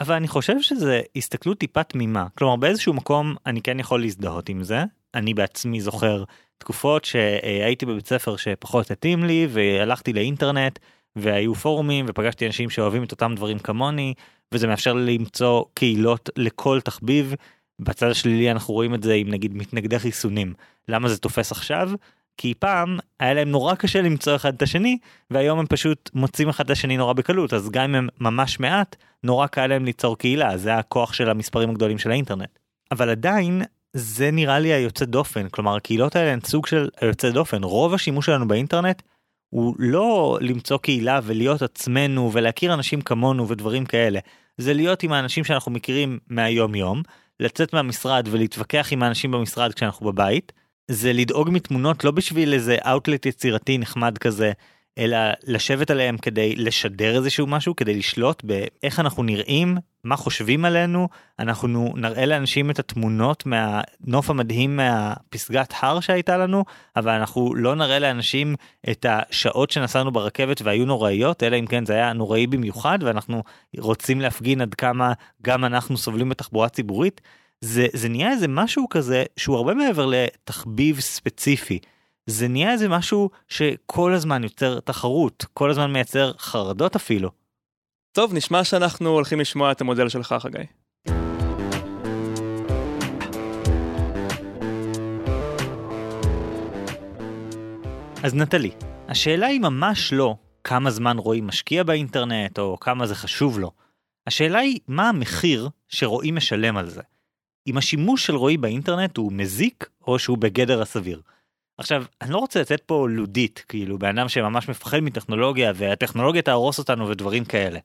Speaker 1: אבל אני חושב שזה הסתכלות טיפה תמימה. כלומר באיזשהו מקום אני כן יכול להזדהות עם זה. אני בעצמי זוכר תקופות שהייתי בבית ספר שפחות התאים לי והלכתי לאינטרנט והיו פורומים ופגשתי אנשים שאוהבים את אותם דברים כמוני וזה מאפשר למצוא קהילות לכל תחביב. בצד השלילי אנחנו רואים את זה עם נגיד מתנגדי חיסונים. למה זה תופס עכשיו? כי פעם היה להם נורא קשה למצוא אחד את השני והיום הם פשוט מוצאים אחד את השני נורא בקלות. אז גם אם הם ממש מעט נורא קל להם ליצור קהילה. זה הכוח של המספרים הגדולים של האינטרנט. אבל עדיין זה נראה לי היוצא דופן. כלומר הקהילות האלה הן סוג של היוצא דופן. רוב השימוש שלנו באינטרנט הוא לא למצוא קהילה ולהיות עצמנו ולהכיר אנשים כמונו ודברים כאלה. זה להיות עם האנשים שאנחנו מכירים מהיום יום לצאת מהמשרד ולהתווכח עם האנשים במשרד כשאנחנו בבית. זה לדאוג מתמונות לא בשביל איזה אאוטלט יצירתי נחמד כזה אלא לשבת עליהם כדי לשדר איזשהו משהו כדי לשלוט באיך אנחנו נראים מה חושבים עלינו אנחנו נראה לאנשים את התמונות מהנוף המדהים מהפסגת הר שהייתה לנו אבל אנחנו לא נראה לאנשים את השעות שנסענו ברכבת והיו נוראיות אלא אם כן זה היה נוראי במיוחד ואנחנו רוצים להפגין עד כמה גם אנחנו סובלים בתחבורה ציבורית זה זה נהיה איזה משהו כזה שהוא הרבה מעבר לתחביב ספציפי. זה נהיה איזה משהו שכל הזמן יוצר תחרות כל הזמן מייצר חרדות אפילו.
Speaker 2: טוב נשמע שאנחנו הולכים לשמוע את המודל שלך חגי.
Speaker 1: אז נטלי, השאלה היא ממש לא כמה זמן רועי משקיע באינטרנט או כמה זה חשוב לו. השאלה היא מה המחיר שרועי משלם על זה. אם השימוש של רועי באינטרנט הוא מזיק או שהוא בגדר הסביר. עכשיו אני לא רוצה לתת פה לודית כאילו בן אדם שממש מפחד מטכנולוגיה והטכנולוגיה תהרוס אותנו ודברים כאלה.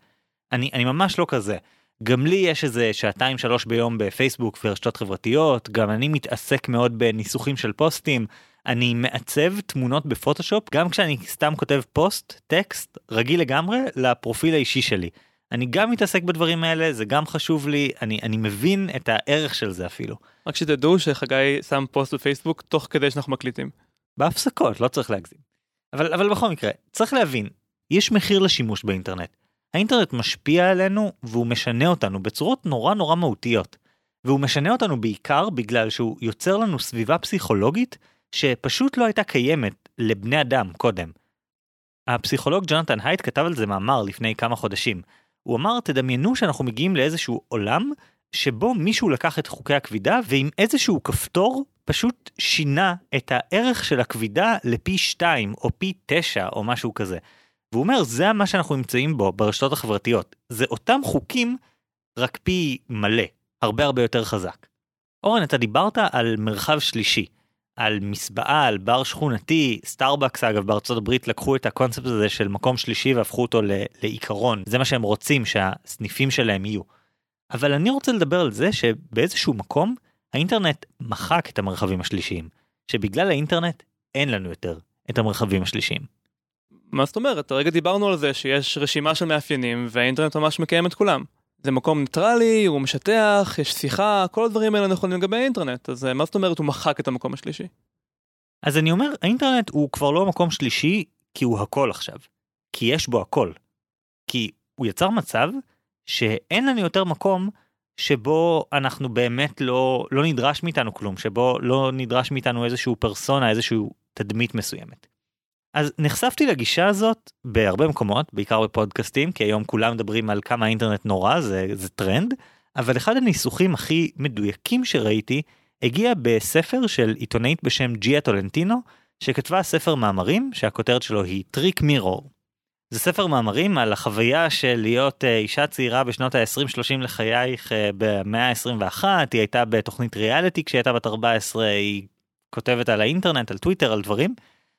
Speaker 1: אני אני ממש לא כזה. גם לי יש איזה שעתיים שלוש ביום בפייסבוק ורשתות חברתיות גם אני מתעסק מאוד בניסוחים של פוסטים אני מעצב תמונות בפוטושופ גם כשאני סתם כותב פוסט טקסט רגיל לגמרי לפרופיל האישי שלי. אני גם מתעסק בדברים האלה זה גם חשוב לי אני אני מבין את הערך של זה אפילו.
Speaker 2: רק שתדעו שחגי שם פוסט בפייסבוק תוך כדי שאנחנו מקליטים.
Speaker 1: בהפסקות לא צריך להגזים. אבל אבל בכל מקרה צריך להבין יש מחיר לשימוש באינטרנט. האינטרנט משפיע עלינו והוא משנה אותנו בצורות נורא נורא מהותיות. והוא משנה אותנו בעיקר בגלל שהוא יוצר לנו סביבה פסיכולוגית שפשוט לא הייתה קיימת לבני אדם קודם. הפסיכולוג ג'ונתן הייט כתב על זה מאמר לפני כמה חודשים. הוא אמר תדמיינו שאנחנו מגיעים לאיזשהו עולם שבו מישהו לקח את חוקי הכבידה ועם איזשהו כפתור פשוט שינה את הערך של הכבידה לפי 2 או פי 9 או משהו כזה. והוא אומר זה מה שאנחנו נמצאים בו ברשתות החברתיות זה אותם חוקים רק פי מלא הרבה הרבה יותר חזק. אורן אתה דיברת על מרחב שלישי על מסבאה על בר שכונתי סטארבקס אגב בארצות הברית לקחו את הקונספט הזה של מקום שלישי והפכו אותו לעיקרון זה מה שהם רוצים שהסניפים שלהם יהיו. אבל אני רוצה לדבר על זה שבאיזשהו מקום האינטרנט מחק את המרחבים השלישיים שבגלל האינטרנט אין לנו יותר את המרחבים השלישיים.
Speaker 2: מה זאת אומרת? הרגע דיברנו על זה שיש רשימה של מאפיינים והאינטרנט ממש מקיים את כולם. זה מקום ניטרלי, הוא משטח, יש שיחה, כל הדברים האלה נכונים לגבי האינטרנט, אז אה, מה זאת אומרת הוא מחק את המקום השלישי?
Speaker 1: אז אני אומר, האינטרנט הוא כבר לא מקום שלישי כי הוא הכל עכשיו. כי יש בו הכל. כי הוא יצר מצב שאין לנו יותר מקום שבו אנחנו באמת לא, לא נדרש מאיתנו כלום, שבו לא נדרש מאיתנו איזשהו פרסונה, איזשהו תדמית מסוימת. אז נחשפתי לגישה הזאת בהרבה מקומות, בעיקר בפודקאסטים, כי היום כולם מדברים על כמה האינטרנט נורא, זה, זה טרנד, אבל אחד הניסוחים הכי מדויקים שראיתי הגיע בספר של עיתונאית בשם ג'יה טולנטינו, שכתבה ספר מאמרים שהכותרת שלו היא Trick Mirror. זה ספר מאמרים על החוויה של להיות אה, אישה צעירה בשנות ה-20-30 לחייה אה, במאה ה-21, היא הייתה בתוכנית ריאליטי כשהיא הייתה בת 14, היא כותבת על האינטרנט, על טוויטר, על דברים.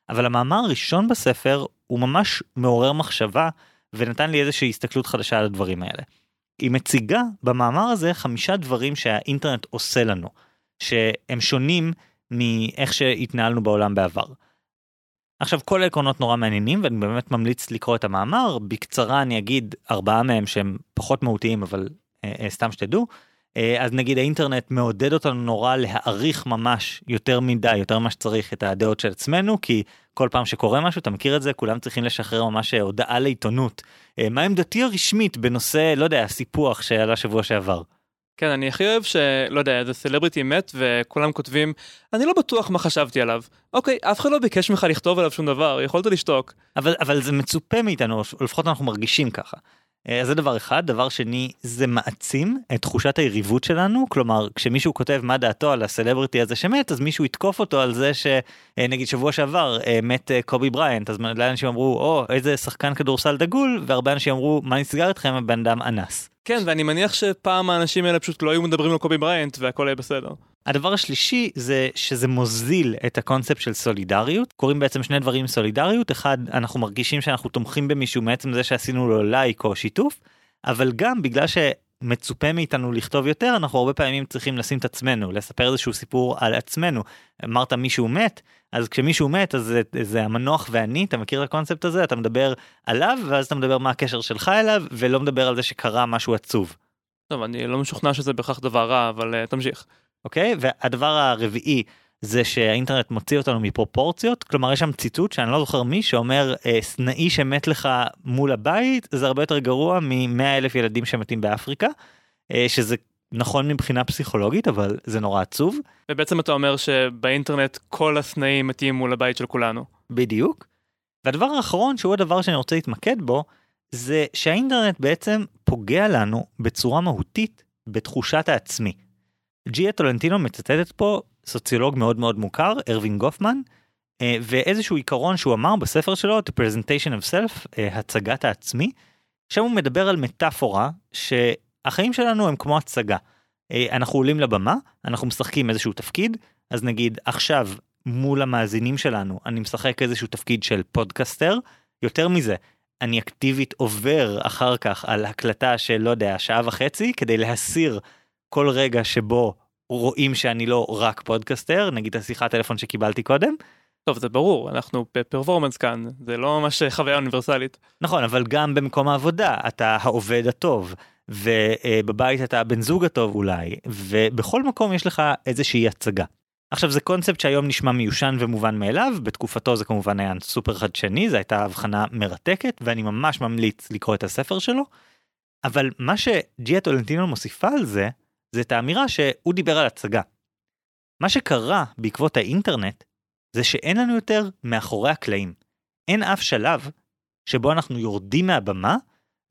Speaker 1: אבל המאמר הראשון בספר הוא ממש מעורר מחשבה ונתן לי איזושהי הסתכלות חדשה על הדברים האלה. היא מציגה במאמר הזה חמישה דברים שהאינטרנט עושה לנו, שהם שונים מאיך שהתנהלנו בעולם בעבר. עכשיו כל העקרונות נורא מעניינים ואני באמת ממליץ לקרוא את המאמר. בקצרה אני אגיד ארבעה מהם שהם פחות מהותיים אבל אה, אה, סתם שתדעו. אה, אז נגיד האינטרנט מעודד אותנו נורא להעריך ממש יותר מדי יותר מה שצריך את הדעות של עצמנו כי כל פעם שקורה משהו אתה מכיר את זה כולם צריכים לשחרר ממש הודעה לעיתונות. אה, מה עמדתי הרשמית בנושא לא יודע הסיפוח שעלה שבוע שעבר.
Speaker 2: כן, אני הכי אוהב שלא יודע, איזה סלבריטי מת וכולם כותבים, אני לא בטוח מה חשבתי עליו. אוקיי, אף אחד לא ביקש ממך לכתוב עליו שום דבר, יכולת לשתוק.
Speaker 1: אבל, אבל זה מצופה מאיתנו, או לפחות אנחנו מרגישים ככה. אה, אז זה דבר אחד. דבר שני, זה מעצים את תחושת היריבות שלנו. כלומר, כשמישהו כותב מה דעתו על הסלבריטי הזה שמת, אז מישהו יתקוף אותו על זה שנגיד שבוע שעבר אה, מת אה, קובי בריינט, אז מלא אנשים אמרו, או, oh, איזה שחקן כדורסל דגול, והרבה אנשים אמרו, מה נסגר איתכם, הבן אדם אנס.
Speaker 2: כן, ואני מניח שפעם האנשים האלה פשוט לא היו מדברים על קובי בריאנט והכל יהיה בסדר.
Speaker 1: הדבר השלישי זה שזה מוזיל את הקונספט של סולידריות. קורים בעצם שני דברים לסולידריות. אחד, אנחנו מרגישים שאנחנו תומכים במישהו מעצם זה שעשינו לו לייק או שיתוף, אבל גם בגלל שמצופה מאיתנו לכתוב יותר, אנחנו הרבה פעמים צריכים לשים את עצמנו, לספר איזשהו סיפור על עצמנו. אמרת מישהו מת, אז כשמישהו מת אז זה, זה המנוח ואני, אתה מכיר את הקונספט הזה? אתה מדבר עליו ואז אתה מדבר מה הקשר שלך אליו, ולא מדבר על זה שקרה משהו עצוב.
Speaker 2: טוב, אני לא משוכנע שזה בהכרח דבר רע, אבל uh, תמשיך.
Speaker 1: אוקיי? והדבר הרביעי זה שהאינטרנט מוציא אותנו מפרופורציות, כלומר יש שם ציטוט שאני לא זוכר מי שאומר אה, סנאי שמת לך מול הבית זה הרבה יותר גרוע מ-100 אלף ילדים שמתים באפריקה, אה, שזה נכון מבחינה פסיכולוגית אבל זה נורא עצוב.
Speaker 2: ובעצם אתה אומר שבאינטרנט כל הסנאים מתים מול הבית של כולנו.
Speaker 1: בדיוק. והדבר האחרון שהוא הדבר שאני רוצה להתמקד בו זה שהאינטרנט בעצם פוגע לנו בצורה מהותית בתחושת העצמי. ג'יה טולנטינו מצטטת פה סוציולוג מאוד מאוד מוכר, ארווין גופמן, אה, ואיזשהו עיקרון שהוא אמר בספר שלו, The Presentation of Self, אה, הצגת העצמי, שם הוא מדבר על מטאפורה שהחיים שלנו הם כמו הצגה. אה, אנחנו עולים לבמה, אנחנו משחקים איזשהו תפקיד, אז נגיד עכשיו מול המאזינים שלנו אני משחק איזשהו תפקיד של פודקסטר, יותר מזה, אני אקטיבית עובר אחר כך על הקלטה של לא יודע שעה וחצי כדי להסיר כל רגע שבו רואים שאני לא רק פודקסטר, נגיד השיחת טלפון שקיבלתי קודם.
Speaker 2: טוב זה ברור אנחנו בפרפורמנס כאן זה לא ממש חוויה אוניברסלית.
Speaker 1: נכון אבל גם במקום העבודה אתה העובד הטוב ובבית אתה הבן זוג הטוב אולי ובכל מקום יש לך איזושהי הצגה. עכשיו זה קונספט שהיום נשמע מיושן ומובן מאליו בתקופתו זה כמובן היה סופר חדשני זו הייתה הבחנה מרתקת ואני ממש ממליץ לקרוא את הספר שלו. אבל מה שג'יה טולנטינו מוסיפה על זה זה את האמירה שהוא דיבר על הצגה. מה שקרה בעקבות האינטרנט זה שאין לנו יותר מאחורי הקלעים. אין אף שלב שבו אנחנו יורדים מהבמה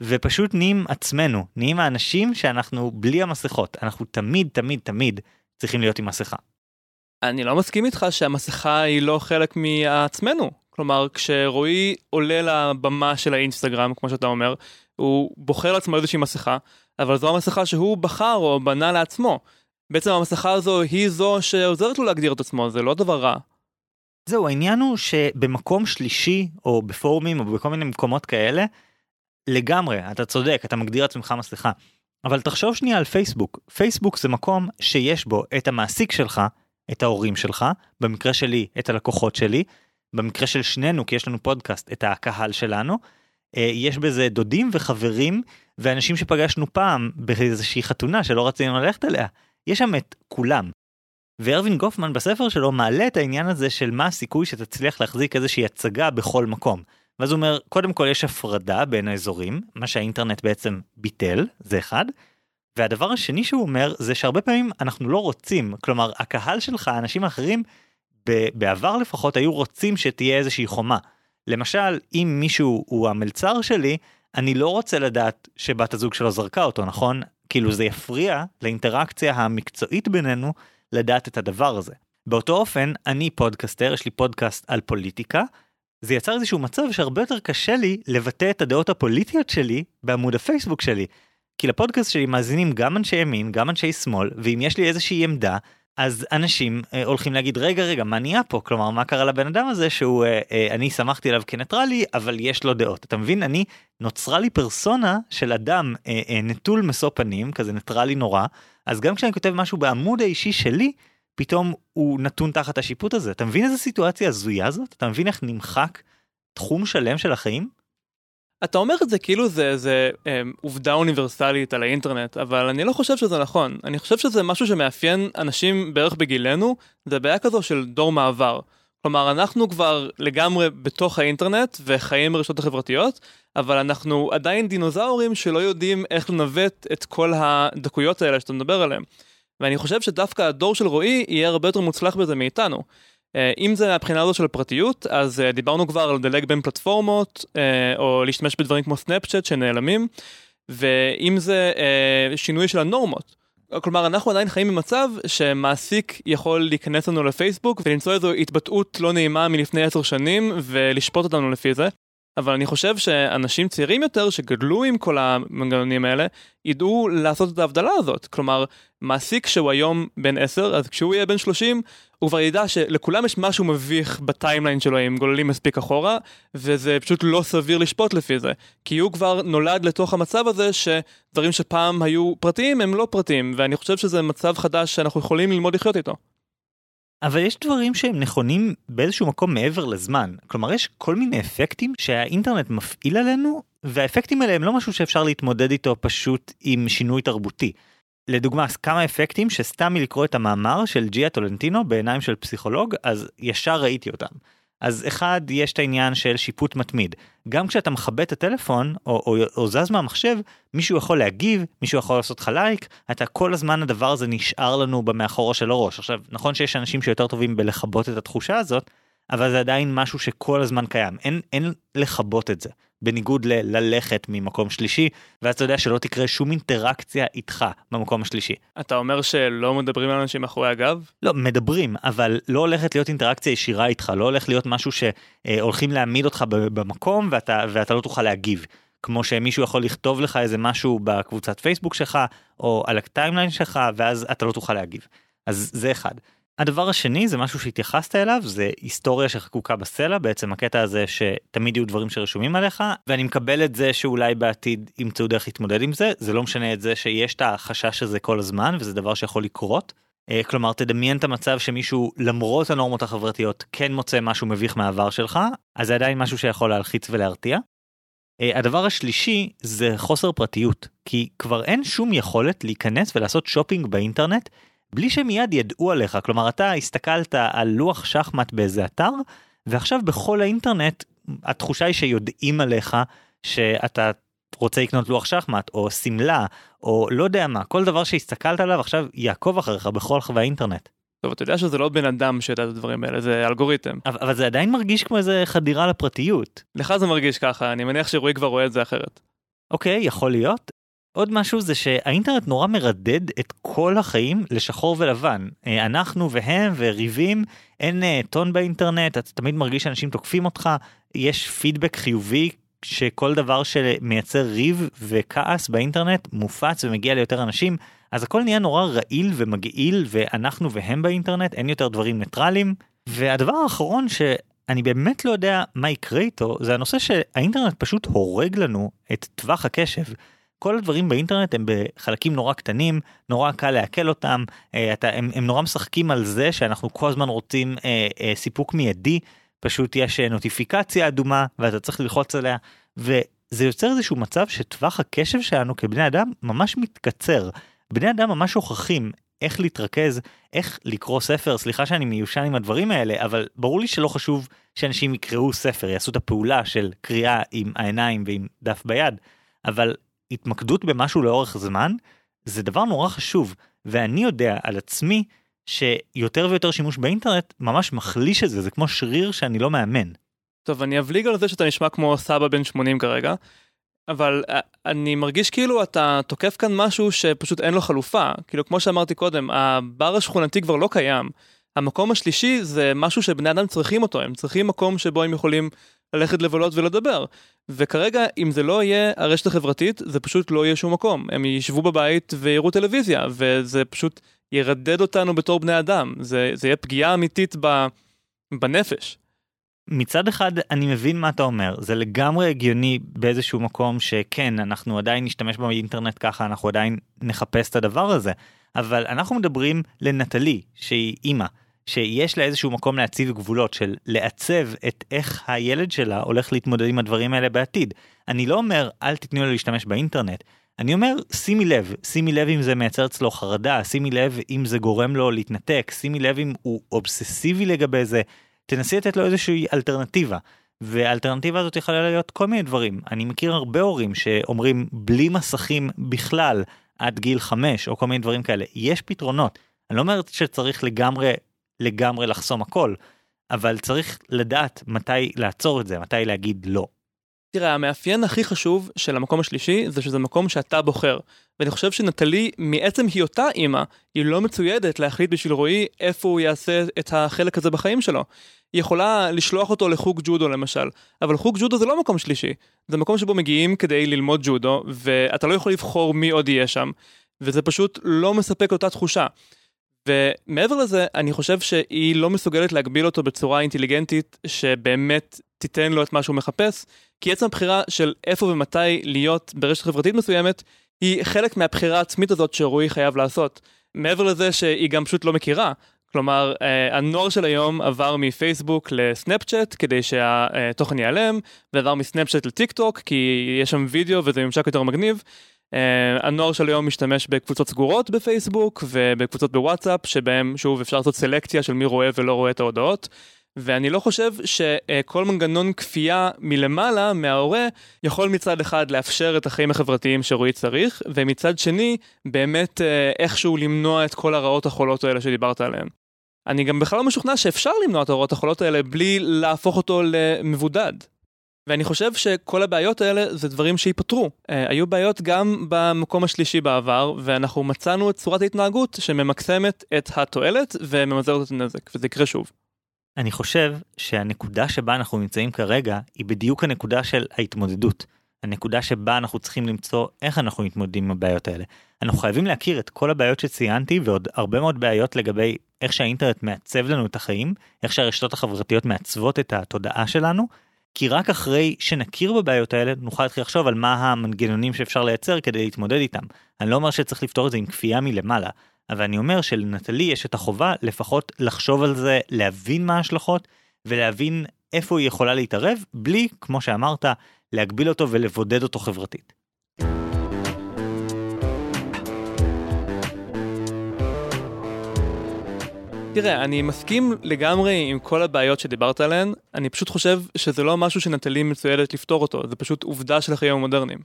Speaker 1: ופשוט נהיים עצמנו, נהיים האנשים שאנחנו בלי המסכות, אנחנו תמיד תמיד תמיד צריכים להיות עם מסכה.
Speaker 2: אני לא מסכים איתך שהמסכה היא לא חלק מעצמנו. כלומר, כשרועי עולה לבמה של האינסטגרם, כמו שאתה אומר, הוא בוחר לעצמו איזושהי מסכה, אבל זו המסכה שהוא בחר או בנה לעצמו. בעצם המסכה הזו היא זו שעוזרת לו להגדיר את עצמו, זה לא דבר רע.
Speaker 1: זהו, העניין הוא שבמקום שלישי, או בפורומים, או בכל מיני מקומות כאלה, לגמרי, אתה צודק, אתה מגדיר עצמך מסכה. אבל תחשוב שנייה על פייסבוק. פייסבוק זה מקום שיש בו את המעסיק שלך, את ההורים שלך, במקרה שלי, את הלקוחות שלי, במקרה של שנינו, כי יש לנו פודקאסט, את הקהל שלנו. אה, יש בזה דודים וחברים ואנשים שפגשנו פעם באיזושהי חתונה שלא רצינו ללכת אליה. יש שם את כולם. וארווין גופמן בספר שלו מעלה את העניין הזה של מה הסיכוי שתצליח להחזיק איזושהי הצגה בכל מקום. ואז הוא אומר, קודם כל יש הפרדה בין האזורים, מה שהאינטרנט בעצם ביטל, זה אחד. והדבר השני שהוא אומר זה שהרבה פעמים אנחנו לא רוצים, כלומר הקהל שלך, אנשים אחרים, בעבר לפחות היו רוצים שתהיה איזושהי חומה. למשל, אם מישהו הוא המלצר שלי, אני לא רוצה לדעת שבת הזוג שלו זרקה אותו, נכון? כאילו זה יפריע לאינטראקציה המקצועית בינינו לדעת את הדבר הזה. באותו אופן, אני פודקסטר, יש לי פודקאסט על פוליטיקה, זה יצר איזשהו מצב שהרבה יותר קשה לי לבטא את הדעות הפוליטיות שלי בעמוד הפייסבוק שלי. כי לפודקאסט שלי מאזינים גם אנשי ימין, גם אנשי שמאל, ואם יש לי איזושהי עמדה, אז אנשים אה, הולכים להגיד רגע רגע מה נהיה פה? כלומר מה קרה לבן אדם הזה שהוא אה, אה, אני שמחתי עליו כניטרלי אבל יש לו דעות. אתה מבין? אני נוצרה לי פרסונה של אדם אה, אה, נטול משוא פנים כזה ניטרלי נורא אז גם כשאני כותב משהו בעמוד האישי שלי פתאום הוא נתון תחת השיפוט הזה. אתה מבין איזה סיטואציה הזויה זאת? אתה מבין איך נמחק תחום שלם של החיים.
Speaker 2: אתה אומר את זה כאילו זה, זה אה, עובדה אוניברסלית על האינטרנט, אבל אני לא חושב שזה נכון. אני חושב שזה משהו שמאפיין אנשים בערך בגילנו, זה בעיה כזו של דור מעבר. כלומר, אנחנו כבר לגמרי בתוך האינטרנט וחיים ברשתות החברתיות, אבל אנחנו עדיין דינוזאורים שלא יודעים איך לנווט את כל הדקויות האלה שאתה מדבר עליהן. ואני חושב שדווקא הדור של רועי יהיה הרבה יותר מוצלח בזה מאיתנו. אה, אם זה מהבחינה הזו של הפרטיות, אז אה, דיברנו כבר על לדלג בין פלטפורמות, אה, או להשתמש בדברים כמו סנאפצ'אט שנעלמים, ואם זה שינוי של הנורמות. כלומר, אנחנו עדיין חיים במצב שמעסיק יכול להיכנס לנו לפייסבוק ולמצוא איזו התבטאות לא נעימה מלפני עשר שנים ולשפוט אותנו לפי זה. אבל אני חושב שאנשים צעירים יותר שגדלו עם כל המנגנונים האלה, ידעו לעשות את ההבדלה הזאת. כלומר, מעסיק שהוא היום בן 10, אז כשהוא יהיה בן 30, הוא כבר ידע שלכולם יש משהו מביך ב timeline שלו אם גוללים מספיק אחורה, וזה פשוט לא סביר לשפוט לפי זה. כי הוא כבר נולד לתוך המצב הזה שדברים שפעם היו פרטיים הם לא פרטיים, ואני חושב שזה מצב חדש שאנחנו יכולים ללמוד לחיות איתו.
Speaker 1: אבל יש דברים שהם נכונים באיזשהו מקום מעבר לזמן. כלומר, יש כל מיני אפקטים שהאינטרנט מפעיל עלינו, והאפקטים האלה הם לא משהו שאפשר להתמודד איתו פשוט עם שינוי תרבותי. לדוגמה, כמה אפקטים שסתם מלקרוא את המאמר של ג'יה טולנטינו בעיניים של פסיכולוג, אז ישר ראיתי אותם. אז אחד, יש את העניין של שיפוט מתמיד. גם כשאתה מכבה את הטלפון, או, או, או זז מהמחשב, מישהו יכול להגיב, מישהו יכול לעשות לך לייק, אתה כל הזמן הדבר הזה נשאר לנו במאחורה של הראש. עכשיו, נכון שיש אנשים שיותר טובים בלכבות את התחושה הזאת, אבל זה עדיין משהו שכל הזמן קיים, אין, אין לכבות את זה. בניגוד לללכת ממקום שלישי, ואז אתה יודע שלא תקרה שום אינטראקציה איתך במקום השלישי.
Speaker 2: אתה אומר שלא מדברים על אנשים מאחורי הגב?
Speaker 1: לא, מדברים, אבל לא הולכת להיות אינטראקציה ישירה איתך, לא הולך להיות משהו שהולכים להעמיד אותך במקום ואתה, ואתה לא תוכל להגיב. כמו שמישהו יכול לכתוב לך איזה משהו בקבוצת פייסבוק שלך, או על הטיימליין שלך, ואז אתה לא תוכל להגיב. אז זה אחד. הדבר השני זה משהו שהתייחסת אליו זה היסטוריה שחקוקה בסלע בעצם הקטע הזה שתמיד יהיו דברים שרשומים עליך ואני מקבל את זה שאולי בעתיד ימצאו דרך להתמודד עם זה זה לא משנה את זה שיש את החשש הזה כל הזמן וזה דבר שיכול לקרות. אה, כלומר תדמיין את המצב שמישהו למרות הנורמות החברתיות כן מוצא משהו מביך מהעבר שלך אז זה עדיין משהו שיכול להלחיץ ולהרתיע. אה, הדבר השלישי זה חוסר פרטיות כי כבר אין שום יכולת להיכנס ולעשות שופינג באינטרנט בלי שמיד ידעו עליך, כלומר אתה הסתכלת על לוח שחמט באיזה אתר, ועכשיו בכל האינטרנט התחושה היא שיודעים עליך שאתה רוצה לקנות לוח שחמט או שמלה או לא יודע מה כל דבר שהסתכלת עליו עכשיו יעקוב אחריך בכל רחבי האינטרנט.
Speaker 2: טוב אתה יודע שזה לא בן אדם שיודע את הדברים האלה זה אלגוריתם.
Speaker 1: אבל, אבל זה עדיין מרגיש כמו איזה חדירה לפרטיות.
Speaker 2: לך זה מרגיש ככה אני מניח שרועי כבר רואה את זה אחרת.
Speaker 1: אוקיי יכול להיות עוד משהו זה שהאינטרנט נורא מרדד את כל החיים לשחור ולבן. אה, אנחנו והם וריבים, אין אה, טון באינטרנט, אתה תמיד מרגיש שאנשים תוקפים אותך, יש פידבק חיובי שכל דבר שמייצר ריב וכעס באינטרנט מופץ ומגיע ליותר אנשים, אז הכל נהיה נורא רעיל ומגעיל ואנחנו והם באינטרנט, אין יותר דברים ניטרלים. והדבר האחרון שאני באמת לא יודע מה יקרה איתו, זה הנושא שהאינטרנט פשוט הורג לנו את טווח הקשב. כל הדברים באינטרנט הם בחלקים נורא קטנים, נורא קל לעכל אותם, אה, אתה, הם, הם נורא משחקים על זה שאנחנו כל הזמן רוצים אה, אה, סיפוק מיידי, פשוט יש אה, נוטיפיקציה אדומה ואתה צריך ללחוץ עליה, וזה יוצר איזשהו מצב שטווח הקשב שלנו כבני אדם ממש מתקצר. בני אדם ממש שוכחים איך להתרכז, איך לקרוא ספר, סליחה שאני מיושן עם הדברים האלה, אבל ברור לי שלא חשוב שאנשים יקראו ספר, יעשו את הפעולה של קריאה עם העיניים ועם דף ביד, אבל התמקדות במשהו לאורך זמן זה דבר נורא חשוב ואני יודע על עצמי שיותר ויותר שימוש באינטרנט ממש מחליש את זה זה כמו שריר שאני לא מאמן.
Speaker 2: טוב אני אבליג על זה שאתה נשמע כמו סבא בן 80 כרגע. אבל אה, אני מרגיש כאילו אתה תוקף כאן משהו שפשוט אין לו חלופה כאילו כמו שאמרתי קודם הבר השכונתי כבר לא קיים. המקום השלישי זה משהו שבני אדם צריכים אותו הם צריכים מקום שבו הם יכולים ללכת לבלות ולדבר. וכרגע אם זה לא יהיה הרשת החברתית זה פשוט לא יהיה שום מקום. הם ישבו בבית ויראו טלוויזיה וזה פשוט ירדד אותנו בתור בני אדם. זה, זה יהיה פגיעה אמיתית ב, בנפש.
Speaker 1: מצד אחד אני מבין מה אתה אומר. זה לגמרי הגיוני באיזשהו מקום שכן אנחנו עדיין נשתמש באינטרנט ככה אנחנו עדיין נחפש את הדבר הזה. אבל אנחנו מדברים לנטלי שהיא אימא שיש לה איזשהו מקום להציב גבולות של לעצב את איך הילד שלה הולך להתמודד עם הדברים האלה בעתיד. אני לא אומר אל תתנו לו להשתמש באינטרנט. אני אומר שימי לב, שימי לב אם זה מייצר אצלו חרדה, שימי לב אם זה גורם לו להתנתק, שימי לב אם הוא אובססיבי לגבי זה, תנסי לתת לו איזושהי אלטרנטיבה. והאלטרנטיבה הזאת יכולה להיות כל מיני דברים. אני מכיר הרבה הורים שאומרים בלי מסכים בכלל עד גיל 5 או כל מיני דברים כאלה. יש פתרונות. אני לא אומר שצריך לגמרי לגמרי לחסום הכל, אבל צריך לדעת מתי לעצור את זה, מתי להגיד לא.
Speaker 2: תראה, המאפיין הכי חשוב של המקום השלישי זה שזה מקום שאתה בוחר. ואני חושב שנטלי, מעצם היותה אימא, היא לא מצוידת להחליט בשביל רועי איפה הוא יעשה את החלק הזה בחיים שלו. היא יכולה לשלוח אותו לחוג ג'ודו למשל, אבל חוג ג'ודו זה לא מקום שלישי. זה מקום שבו מגיעים כדי ללמוד ג'ודו, ואתה לא יכול לבחור מי עוד יהיה שם, וזה פשוט לא מספק אותה תחושה. ומעבר לזה, אני חושב שהיא לא מסוגלת להגביל אותו בצורה אינטליגנטית שבאמת תיתן לו את מה שהוא מחפש, כי עצם הבחירה של איפה ומתי להיות ברשת חברתית מסוימת, היא חלק מהבחירה העצמית הזאת שרועי חייב לעשות. מעבר לזה שהיא גם פשוט לא מכירה. כלומר, אה, הנוער של היום עבר מפייסבוק לסנאפצ'אט כדי שהתוכן ייעלם, ועבר מסנאפצ'אט לטיק טוק כי יש שם וידאו וזה ממשק יותר מגניב. Uh, הנוער של היום משתמש בקבוצות סגורות בפייסבוק ובקבוצות בוואטסאפ שבהם שוב אפשר לעשות סלקציה של מי רואה ולא רואה את ההודעות. ואני לא חושב שכל מנגנון כפייה מלמעלה מההורה יכול מצד אחד לאפשר את החיים החברתיים שרועי צריך ומצד שני באמת uh, איכשהו למנוע את כל הרעות החולות האלה שדיברת עליהן. אני גם בכלל לא משוכנע שאפשר למנוע את הרעות החולות האלה בלי להפוך אותו למבודד. ואני חושב שכל הבעיות האלה זה דברים שייפתרו. Uh, היו בעיות גם במקום השלישי בעבר, ואנחנו מצאנו את צורת ההתנהגות שממקסמת את התועלת וממזערת את הנזק, וזה יקרה שוב.
Speaker 1: אני חושב שהנקודה שבה אנחנו נמצאים כרגע היא בדיוק הנקודה של ההתמודדות. הנקודה שבה אנחנו צריכים למצוא איך אנחנו מתמודדים עם הבעיות האלה. אנחנו חייבים להכיר את כל הבעיות שציינתי ועוד הרבה מאוד בעיות לגבי איך שהאינטרנט מעצב לנו את החיים, איך שהרשתות החברתיות מעצבות את התודעה שלנו, כי רק אחרי שנכיר בבעיות האלה נוכל להתחיל לחשוב על מה המנגנונים שאפשר לייצר כדי להתמודד איתם. אני לא אומר שצריך לפתור את זה עם כפייה מלמעלה, אבל אני אומר שלנטלי יש את החובה לפחות לחשוב על זה, להבין מה ההשלכות ולהבין איפה היא יכולה להתערב בלי, כמו שאמרת, להגביל אותו ולבודד אותו חברתית.
Speaker 2: תראה, אני מסכים לגמרי עם כל הבעיות שדיברת עליהן, אני פשוט חושב שזה לא משהו שנטלי מצוידת לפתור אותו, זה פשוט עובדה של החיים המודרניים.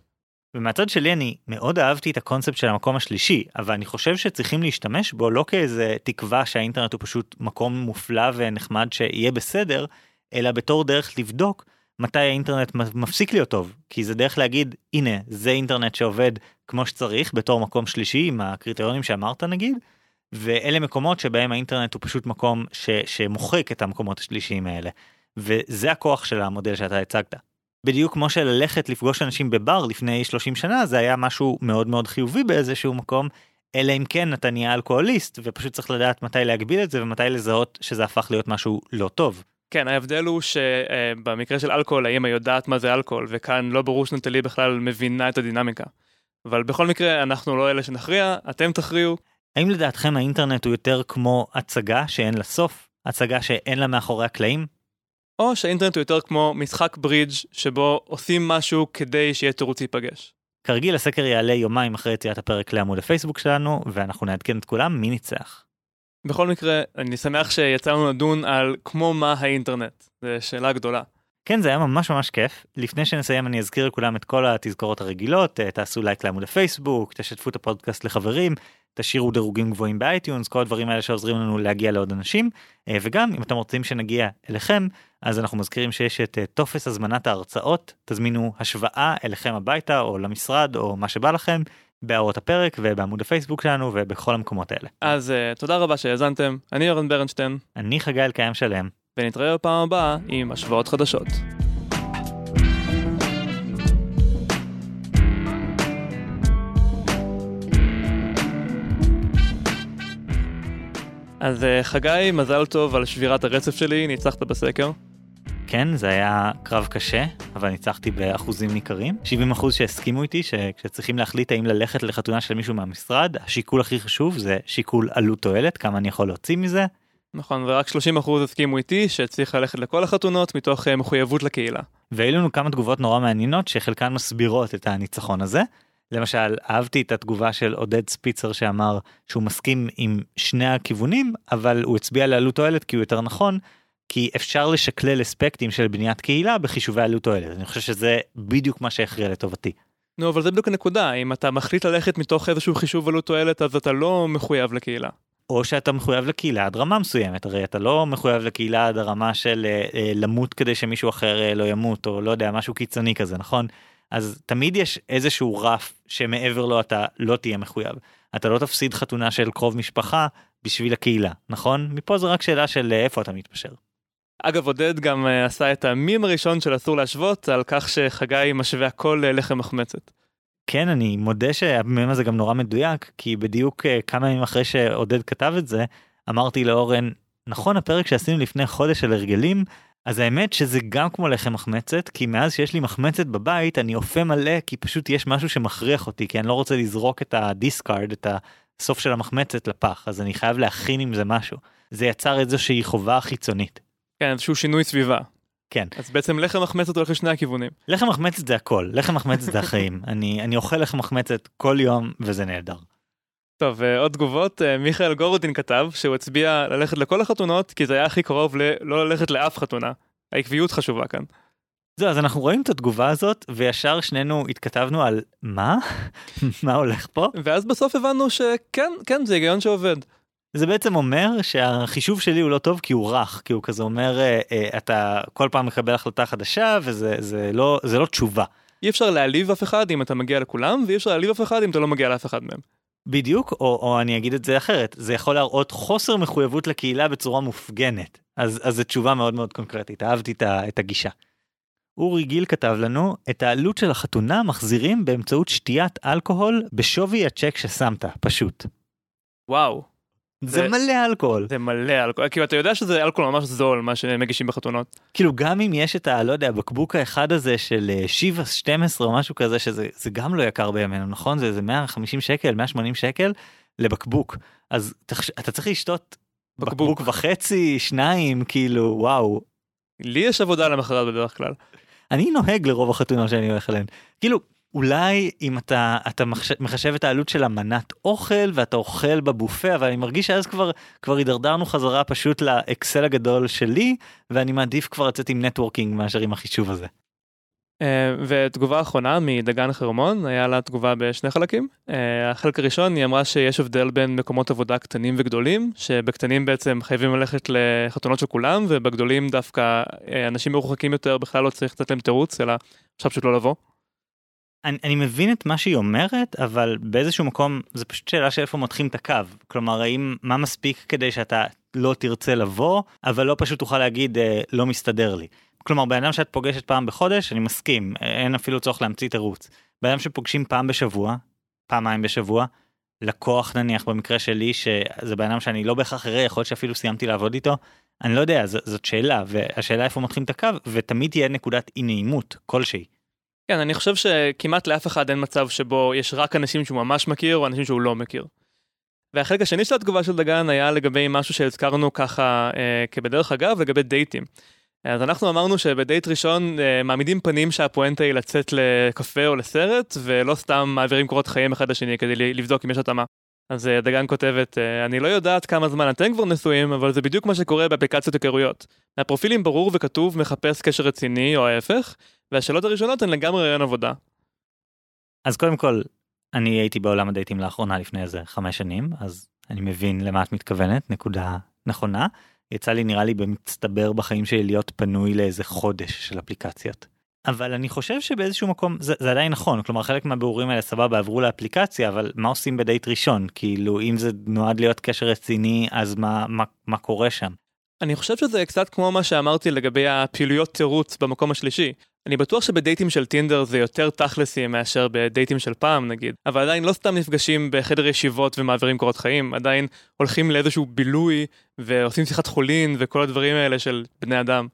Speaker 1: ומהצד שלי אני מאוד אהבתי את הקונספט של המקום השלישי, אבל אני חושב שצריכים להשתמש בו לא כאיזה תקווה שהאינטרנט הוא פשוט מקום מופלא ונחמד שיהיה בסדר, אלא בתור דרך לבדוק מתי האינטרנט מפסיק להיות טוב, כי זה דרך להגיד הנה זה אינטרנט שעובד כמו שצריך בתור מקום שלישי עם הקריטריונים שאמרת נגיד, ואלה מקומות שבהם האינטרנט הוא פשוט מקום ש, שמוחק את המקומות השלישיים האלה. וזה הכוח של המודל שאתה הצגת. בדיוק כמו שללכת לפגוש אנשים בבר לפני 30 שנה זה היה משהו מאוד מאוד חיובי באיזשהו מקום, אלא אם כן אתה נהיה אלכוהוליסט ופשוט צריך לדעת מתי להגביל את זה ומתי לזהות שזה הפך להיות משהו לא טוב.
Speaker 2: כן, ההבדל הוא שבמקרה של אלכוהול האמא יודעת מה זה אלכוהול, וכאן לא ברור שנטלי בכלל מבינה את הדינמיקה. אבל בכל מקרה, אנחנו לא אלה שנכריע, אתם תכריעו.
Speaker 1: האם לדעתכם האינטרנט הוא יותר כמו הצגה שאין לה סוף? הצגה שאין לה מאחורי הקלעים?
Speaker 2: או שהאינטרנט הוא יותר כמו משחק ברידג' שבו עושים משהו כדי שיהיה תירוץ להיפגש.
Speaker 1: כרגיל הסקר יעלה יומיים אחרי יציאת הפרק לעמוד הפייסבוק שלנו ואנחנו נעדכן את כולם מי ניצח.
Speaker 2: בכל מקרה, אני שמח שיצאנו לדון על כמו מה האינטרנט, זו שאלה גדולה.
Speaker 1: כן זה היה ממש ממש כיף לפני שנסיים אני אזכיר לכולם את כל התזכורות הרגילות אה, תעשו לייק לעמוד הפייסבוק תשתפו את הפודקאסט לחברים תשאירו דירוגים גבוהים ב iTunes כל הדברים האלה שעוזרים לנו להגיע לעוד אנשים. אה, וגם אם אתם רוצים שנגיע אליכם אז אנחנו מזכירים שיש את אה, טופס הזמנת ההרצאות. תזמינו השוואה אליכם הביתה או למשרד או מה שבא לכם בהערות הפרק ובעמוד הפייסבוק שלנו ובכל המקומות האלה.
Speaker 2: אז uh, תודה רבה שהאזנתם. אני אורן ברנשטיין.
Speaker 1: אני חגי אלקיים שלם.
Speaker 2: ונתראה בפעם הבאה עם השוואות חדשות. אז אה, חגי, מזל טוב על שבירת הרצף שלי, ניצחת בסקר.
Speaker 1: כן, זה היה קרב קשה, אבל ניצחתי באחוזים ניכרים. 70 אחוז שהסכימו איתי שכשצריכים להחליט האם ללכת לחתונה של מישהו מהמשרד, השיקול הכי חשוב זה שיקול עלות תועלת, כמה אני יכול להוציא מזה.
Speaker 2: נכון, ורק 30 אחוז הסכימו איתי שצריך ללכת לכל החתונות מתוך אה, מחויבות לקהילה.
Speaker 1: והיו לנו כמה תגובות נורא מעניינות שחלקן מסבירות את הניצחון הזה. למשל אהבתי את התגובה של עודד ספיצר שאמר שהוא מסכים עם שני הכיוונים אבל הוא הצביע לעלות תועלת כי הוא יותר נכון כי אפשר לשקלל אספקטים של בניית קהילה בחישובי עלות תועלת אני חושב שזה בדיוק מה שהכריע לטובתי.
Speaker 2: נו אבל זה בדיוק הנקודה אם אתה מחליט ללכת מתוך איזשהו חישוב עלות תועלת אז אתה לא מחויב לקהילה.
Speaker 1: או שאתה מחויב לקהילה עד רמה מסוימת הרי אתה לא מחויב לקהילה עד הרמה של אה, אה, למות כדי שמישהו אחר אה, לא ימות או לא יודע משהו קיצוני כזה נכון אז תמיד יש איזשהו רף שמעבר לו אתה לא תהיה מחויב אתה לא תפסיד חתונה של קרוב משפחה בשביל הקהילה נכון מפה זה רק שאלה של אה, איפה אתה מתפשר.
Speaker 2: אגב עודד גם אה, עשה את המם הראשון של אסור להשוות על כך שחגי משווה הכל ללחם מחמצת.
Speaker 1: כן אני מודה שהמם הזה גם נורא מדויק כי בדיוק אה, כמה ימים אחרי שעודד כתב את זה אמרתי לאורן נכון הפרק שעשינו לפני חודש על הרגלים אז האמת שזה גם כמו לחם מחמצת כי מאז שיש לי מחמצת בבית אני אופה מלא כי פשוט יש משהו שמכריח אותי כי אני לא רוצה לזרוק את ה discard את הסוף של המחמצת לפח אז אני חייב להכין עם זה משהו זה יצר איזושהי חובה חיצונית.
Speaker 2: כן איזשהו שינוי סביבה.
Speaker 1: כן.
Speaker 2: אז בעצם לחם מחמצת הולך לשני הכיוונים.
Speaker 1: לחם מחמצת זה הכל לחם מחמצת זה החיים אני אני אוכל לחם מחמצת כל יום וזה נהדר.
Speaker 2: טוב אה, עוד תגובות אה, מיכאל גורודין כתב שהוא הצביע ללכת לכל החתונות כי זה היה הכי קרוב ללא ללכת לאף חתונה. העקביות חשובה כאן.
Speaker 1: זהו אז אנחנו רואים את התגובה הזאת וישר שנינו התכתבנו על מה מה הולך פה
Speaker 2: ואז בסוף הבנו שכן כן זה היגיון שעובד.
Speaker 1: זה בעצם אומר שהחישוב שלי הוא לא טוב כי הוא רך כי הוא כזה אומר אה, אתה כל פעם מקבל החלטה חדשה וזה זה לא זה לא תשובה.
Speaker 2: אי אפשר להעליב אף אחד אם אתה מגיע לכולם ואי אפשר להעליב אף אחד אם אתה לא מגיע לאף אחד מהם.
Speaker 1: בדיוק או, או אני אגיד את זה אחרת זה יכול להראות חוסר מחויבות לקהילה בצורה מופגנת אז אז זו תשובה מאוד מאוד קונקרטית אהבתי את, את הגישה. אורי גיל כתב לנו את העלות של החתונה מחזירים באמצעות שתיית אלכוהול בשווי הצ'ק ששמת פשוט.
Speaker 2: וואו.
Speaker 1: זה,
Speaker 2: זה-
Speaker 1: מלא אלכוהול
Speaker 2: זה מלא אלכוהול, כאילו אתה יודע שזה אלכוהול ממש זול מה שמגישים בחתונות.
Speaker 1: כאילו גם אם יש את ה... לא יודע, הבקבוק האחד הזה של אה, שיבה 12 או משהו כזה, שזה זה גם לא יקר בימינו, נכון? זה איזה 150 שקל, 180 שקל לבקבוק. אז תחש... אתה צריך לשתות
Speaker 2: בקבוק.
Speaker 1: בקבוק וחצי, שניים, כאילו, וואו.
Speaker 2: לי יש עבודה למחרת בדרך כלל.
Speaker 1: אני נוהג לרוב החתונות שאני הולך אליהן. כאילו, אולי אם אתה, אתה מחש... מחשב את העלות של המנת אוכל ואתה אוכל בבופה, אבל אני מרגיש שאז כבר, כבר הידרדרנו חזרה פשוט לאקסל הגדול שלי, ואני מעדיף כבר לצאת עם נטוורקינג מאשר עם החישוב הזה.
Speaker 2: אה, ותגובה אחרונה מדגן חרמון, היה לה תגובה בשני חלקים. אה, החלק הראשון היא אמרה שיש הבדל בין מקומות עבודה קטנים וגדולים, שבקטנים בעצם חייבים ללכת לחתונות של כולם, ובגדולים דווקא אה, אנשים מרוחקים יותר בכלל לא צריך לתת להם תירוץ, אלא אפשר פשוט לא לבוא.
Speaker 1: אני, אני מבין את מה שהיא אומרת אבל באיזשהו מקום זה פשוט שאלה של איפה מותחים את הקו כלומר האם מה מספיק כדי שאתה לא תרצה לבוא אבל לא פשוט תוכל להגיד אה, לא מסתדר לי. כלומר בן אדם שאת פוגשת פעם בחודש אני מסכים אין אפילו צורך להמציא תירוץ. בן אדם שפוגשים פעם בשבוע פעמיים בשבוע לקוח נניח במקרה שלי שזה בן אדם שאני לא בהכרח אראה יכול להיות שאפילו סיימתי לעבוד איתו אני לא יודע ז, זאת שאלה והשאלה איפה מותחים את הקו ותמיד תהיה נקודת אי נעימות כלשהי.
Speaker 2: כן, אני חושב שכמעט לאף אחד אין מצב שבו יש רק אנשים שהוא ממש מכיר או אנשים שהוא לא מכיר. והחלק השני של התגובה של דגן היה לגבי משהו שהזכרנו ככה אה, כבדרך אגב לגבי דייטים. אז אנחנו אמרנו שבדייט ראשון אה, מעמידים פנים שהפואנטה היא לצאת לקפה או לסרט ולא סתם מעבירים קורות חיים אחד לשני כדי לבדוק אם יש התאמה. אז אה, דגן כותבת, אה, אני לא יודעת כמה זמן אתם כבר נשואים, אבל זה בדיוק מה שקורה באפליקציות היכרויות. מהפרופילים ברור וכתוב מחפש קשר רציני או ההפך, והשאלות הראשונות הן לגמרי רעיון עבודה.
Speaker 1: אז קודם כל אני הייתי בעולם הדייטים לאחרונה לפני איזה חמש שנים אז אני מבין למה את מתכוונת נקודה נכונה יצא לי נראה לי במצטבר בחיים שלי להיות פנוי לאיזה חודש של אפליקציות. אבל אני חושב שבאיזשהו מקום זה, זה עדיין נכון כלומר חלק מהבירורים האלה סבבה עברו לאפליקציה אבל מה עושים בדייט ראשון כאילו אם זה נועד להיות קשר רציני אז מה מה, מה קורה שם.
Speaker 2: אני חושב שזה קצת כמו מה שאמרתי לגבי הפעילויות תירוץ במקום השלישי. אני בטוח שבדייטים של טינדר זה יותר תכלסי מאשר בדייטים של פעם נגיד, אבל עדיין לא סתם נפגשים בחדר ישיבות ומעבירים קורות חיים, עדיין הולכים לאיזשהו בילוי ועושים שיחת חולין וכל הדברים האלה של בני אדם.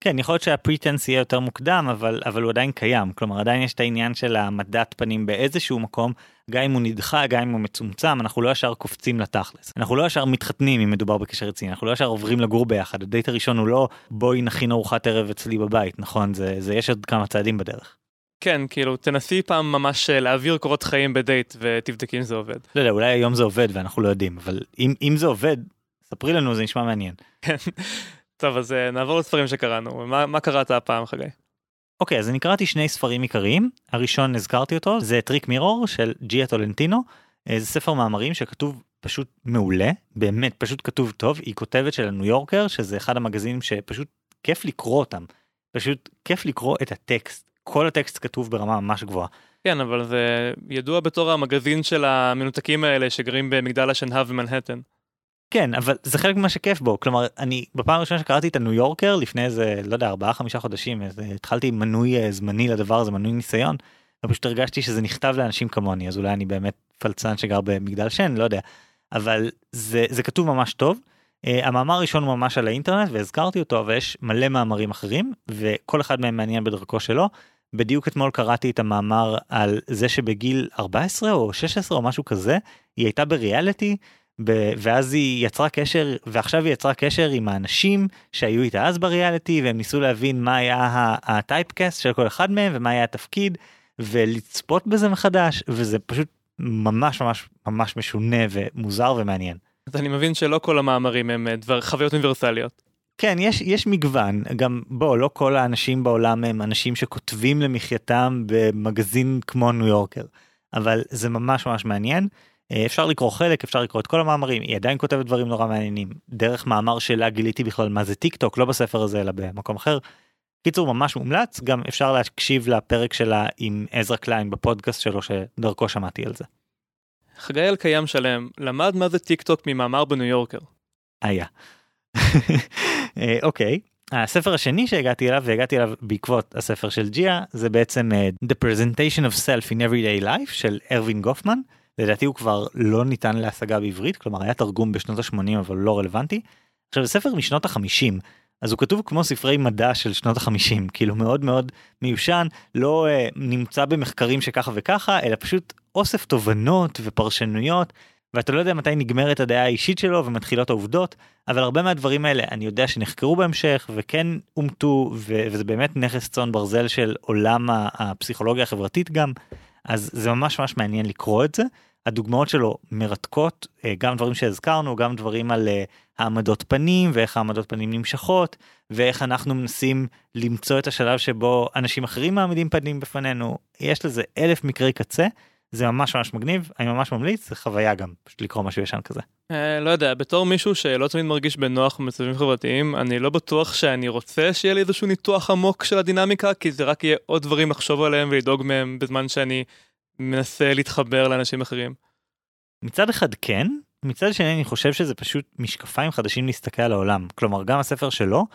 Speaker 1: כן יכול להיות שה pretense יהיה יותר מוקדם אבל אבל הוא עדיין קיים כלומר עדיין יש את העניין של העמדת פנים באיזשהו מקום גם אם הוא נדחה גם אם הוא מצומצם אנחנו לא ישר קופצים לתכלס אנחנו לא ישר מתחתנים אם מדובר בקשר רציני אנחנו לא ישר עוברים לגור ביחד הדייט הראשון הוא לא בואי נכין ארוחת ערב אצלי בבית נכון זה זה יש עוד כמה צעדים בדרך.
Speaker 2: כן, כאילו תנסי פעם ממש אה, להעביר קורות חיים בדייט ותבדקי אם זה עובד.
Speaker 1: לא יודע אולי היום זה עובד ואנחנו לא יודעים אבל אם אם זה עובד ספרי לנו זה נשמע מעניין.
Speaker 2: טוב, אז אה, נעבור לספרים שקראנו. מה, מה קראת הפעם, חגי?
Speaker 1: אוקיי, אז אני קראתי שני ספרים עיקריים. הראשון, הזכרתי אותו, זה Trick Mirror של ג'יה טולנטינו. אה, זה ספר מאמרים שכתוב פשוט מעולה, באמת פשוט כתוב טוב. היא כותבת של הניו יורקר, שזה אחד המגזינים שפשוט כיף לקרוא אותם. פשוט כיף לקרוא את הטקסט. כל הטקסט כתוב ברמה ממש גבוהה.
Speaker 2: כן, אבל זה ידוע בתור המגזין של המנותקים האלה שגרים במגדל השנהב במנהטן.
Speaker 1: כן, אבל זה חלק ממה שכיף בו. כלומר, אני בפעם הראשונה שקראתי את הניו יורקר לפני איזה, לא יודע, ארבעה חמישה חודשים, איזה, התחלתי מנוי אה, זמני לדבר הזה, מנוי ניסיון, ופשוט הרגשתי שזה נכתב לאנשים כמוני, אז אולי אני באמת פלצן שגר במגדל שן, לא יודע. אבל זה, זה כתוב ממש טוב. Uh, המאמר הראשון הוא ממש על האינטרנט והזכרתי אותו, אבל יש מלא מאמרים אחרים, וכל אחד מהם מעניין בדרכו שלו. בדיוק אתמול קראתי את המאמר על זה שבגיל 14 או 16 או משהו כזה, היא הייתה בריאליטי, ב- ואז היא יצרה קשר, ועכשיו היא יצרה קשר עם האנשים שהיו איתה אז בריאליטי, והם ניסו להבין מה היה הטייפקאסט של כל אחד מהם ומה היה התפקיד, ולצפות בזה מחדש, וזה פשוט ממש ממש ממש משונה ומוזר ומעניין.
Speaker 2: אז אני מבין שלא כל המאמרים הם אה, דבר, חוויות אוניברסליות.
Speaker 1: כן, יש, יש מגוון, גם בוא, לא כל האנשים בעולם הם אנשים שכותבים למחייתם במגזין כמו ניו יורקר, אבל זה ממש ממש מעניין. אה, אפשר לקרוא חלק, אפשר לקרוא את כל המאמרים, היא עדיין כותבת דברים נורא מעניינים. דרך מאמר שלה גיליתי בכלל מה זה טיק טוק, לא בספר הזה אלא במקום אחר. קיצור ממש מומלץ, גם אפשר להקשיב לפרק שלה עם עזרא קליין בפודקאסט שלו שדרכו שמעתי על זה.
Speaker 2: חגי אלקיים שלם למד מה זה טיק טוק ממאמר בניו יורקר.
Speaker 1: היה. אה, אוקיי. הספר השני שהגעתי אליו והגעתי אליו בעקבות הספר של ג'יה זה בעצם uh, The Presentation of Self in Everyday Life של ארווין גופמן. לדעתי הוא כבר לא ניתן להשגה בעברית כלומר היה תרגום בשנות ה-80 אבל לא רלוונטי. עכשיו זה ספר משנות ה-50 אז הוא כתוב כמו ספרי מדע של שנות ה-50 כאילו מאוד מאוד מיושן לא uh, נמצא במחקרים שככה וככה אלא פשוט אוסף תובנות ופרשנויות ואתה לא יודע מתי נגמרת הדעה האישית שלו ומתחילות העובדות אבל הרבה מהדברים האלה אני יודע שנחקרו בהמשך וכן אומתו וזה באמת נכס צאן ברזל של עולם הפסיכולוגיה החברתית גם אז זה ממש ממש מעניין לקרוא את זה. הדוגמאות שלו מרתקות אה, גם דברים שהזכרנו גם דברים על אה, העמדות פנים ואיך העמדות פנים נמשכות ואיך אנחנו מנסים למצוא את השלב שבו אנשים אחרים מעמידים פנים בפנינו יש לזה אלף מקרי קצה זה ממש ממש מגניב אני ממש ממליץ זה חוויה גם פשוט לקרוא משהו ישן כזה.
Speaker 2: אה, לא יודע בתור מישהו שלא תמיד מרגיש בנוח במצבים חברתיים אני לא בטוח שאני רוצה שיהיה לי איזשהו ניתוח עמוק של הדינמיקה כי זה רק יהיה עוד דברים לחשוב עליהם ולדאוג מהם בזמן שאני מנסה להתחבר לאנשים אחרים.
Speaker 1: מצד אחד כן מצד שני אני חושב שזה פשוט משקפיים חדשים להסתכל על העולם כלומר גם הספר שלו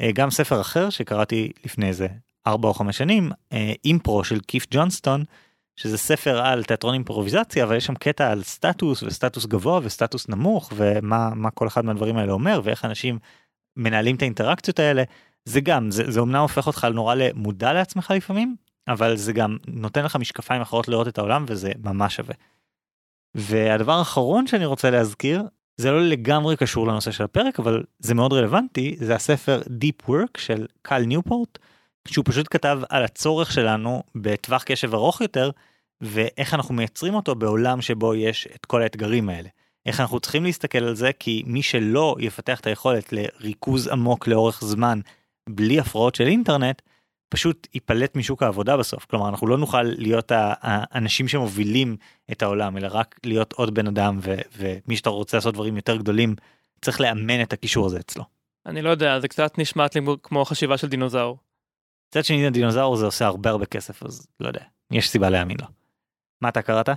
Speaker 1: אה, גם ספר אחר שקראתי לפני איזה 4 או 5 שנים אה, אימפרו של כיף ג'ונסטון. שזה ספר על תיאטרון אימפרוביזציה אבל יש שם קטע על סטטוס וסטטוס גבוה וסטטוס נמוך ומה מה כל אחד מהדברים האלה אומר ואיך אנשים מנהלים את האינטראקציות האלה זה גם זה, זה אומנם הופך אותך נורא למודע לעצמך לפעמים אבל זה גם נותן לך משקפיים אחרות לראות את העולם וזה ממש שווה. והדבר האחרון שאני רוצה להזכיר זה לא לגמרי קשור לנושא של הפרק אבל זה מאוד רלוונטי זה הספר Deep Work של קל ניופורט שהוא פשוט כתב על הצורך שלנו בטווח קשב ארוך יותר ואיך אנחנו מייצרים אותו בעולם שבו יש את כל האתגרים האלה. איך אנחנו צריכים להסתכל על זה כי מי שלא יפתח את היכולת לריכוז עמוק לאורך זמן בלי הפרעות של אינטרנט פשוט ייפלט משוק העבודה בסוף כלומר אנחנו לא נוכל להיות האנשים שמובילים את העולם אלא רק להיות עוד בן אדם ו- ומי שאתה רוצה לעשות דברים יותר גדולים צריך לאמן את הקישור הזה אצלו.
Speaker 2: אני לא יודע זה קצת נשמעת לי כמו חשיבה של דינוזאור.
Speaker 1: מצד שני הדינוזאור זה עושה הרבה הרבה כסף אז לא יודע יש סיבה להאמין לו. מה אתה קראת?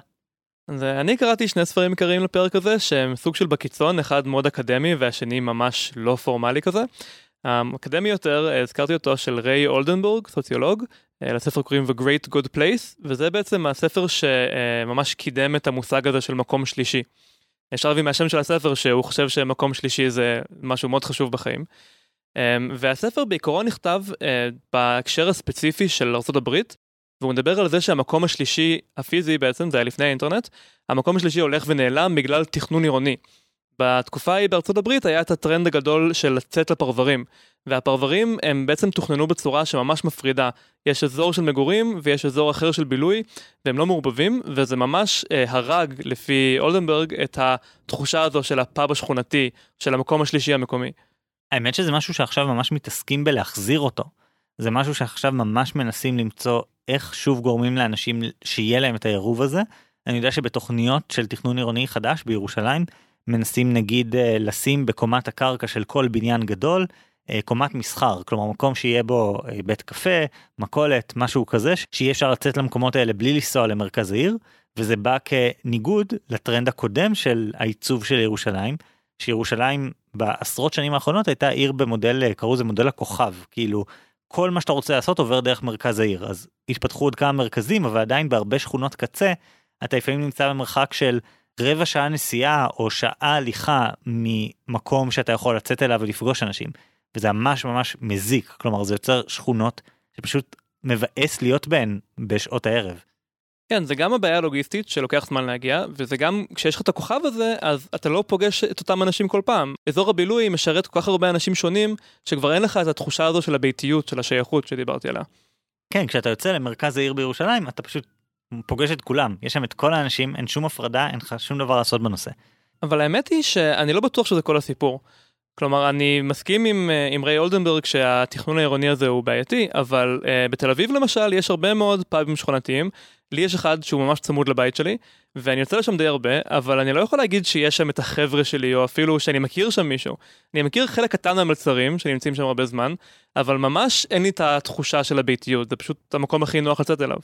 Speaker 2: אז אני קראתי שני ספרים עיקריים לפרק הזה שהם סוג של בקיצון אחד מאוד אקדמי והשני ממש לא פורמלי כזה. האקדמי יותר הזכרתי אותו של ריי אולדנבורג סוציולוג לספר קוראים The Great Good Place וזה בעצם הספר שממש קידם את המושג הזה של מקום שלישי. אפשר להביא מהשם של הספר שהוא חושב שמקום שלישי זה משהו מאוד חשוב בחיים. והספר בעיקרון נכתב בהקשר הספציפי של ארה"ב והוא מדבר על זה שהמקום השלישי הפיזי בעצם זה היה לפני האינטרנט המקום השלישי הולך ונעלם בגלל תכנון עירוני. בתקופה ההיא בארצות הברית היה את הטרנד הגדול של לצאת לפרברים והפרברים הם בעצם תוכננו בצורה שממש מפרידה יש אזור של מגורים ויש אזור אחר של בילוי והם לא מעורבבים וזה ממש אה, הרג לפי אולדנברג את התחושה הזו של הפאב השכונתי של המקום השלישי המקומי.
Speaker 1: האמת שזה משהו שעכשיו ממש מתעסקים בלהחזיר אותו. זה משהו שעכשיו ממש מנסים למצוא איך שוב גורמים לאנשים שיהיה להם את העירוב הזה. אני יודע שבתוכניות של תכנון עירוני חדש בירושלים מנסים נגיד אה, לשים בקומת הקרקע של כל בניין גדול אה, קומת מסחר כלומר מקום שיהיה בו אה, בית קפה מכולת משהו כזה שיהיה אפשר לצאת למקומות האלה בלי לנסוע למרכז העיר וזה בא כניגוד לטרנד הקודם של העיצוב של ירושלים שירושלים בעשרות שנים האחרונות הייתה עיר במודל קראו לזה מודל הכוכב כאילו כל מה שאתה רוצה לעשות עובר דרך מרכז העיר. אז התפתחו עוד כמה מרכזים אבל עדיין בהרבה שכונות קצה אתה לפעמים נמצא במרחק של רבע שעה נסיעה או שעה הליכה ממקום שאתה יכול לצאת אליו ולפגוש אנשים וזה ממש ממש מזיק כלומר זה יוצר שכונות שפשוט מבאס להיות בהן בשעות הערב.
Speaker 2: כן זה גם הבעיה הלוגיסטית שלוקח זמן להגיע וזה גם כשיש לך את הכוכב הזה אז אתה לא פוגש את אותם אנשים כל פעם אזור הבילוי משרת כל כך הרבה אנשים שונים שכבר אין לך את התחושה הזו של הביתיות של השייכות שדיברתי עליה.
Speaker 1: כן כשאתה יוצא למרכז העיר בירושלים אתה פשוט פוגש את כולם יש שם את כל האנשים אין שום הפרדה אין לך שום דבר לעשות בנושא.
Speaker 2: אבל האמת היא שאני לא בטוח שזה כל הסיפור. כלומר אני מסכים עם, אה, עם ריי אולדנברג שהתכנון העירוני הזה הוא בעייתי אבל uh, בתל אביב למשל יש הרבה מאוד פאבים שכונתיים לי יש אחד שהוא ממש צמוד לבית שלי ואני יוצא לשם די הרבה אבל אני לא יכול להגיד שיש שם את החבר'ה שלי או אפילו שאני מכיר שם מישהו. אני מכיר חלק קטן מהמלצרים שנמצאים שם הרבה זמן אבל ממש אין לי את התחושה של הביתיות זה פשוט המקום הכי נוח לצאת אליו.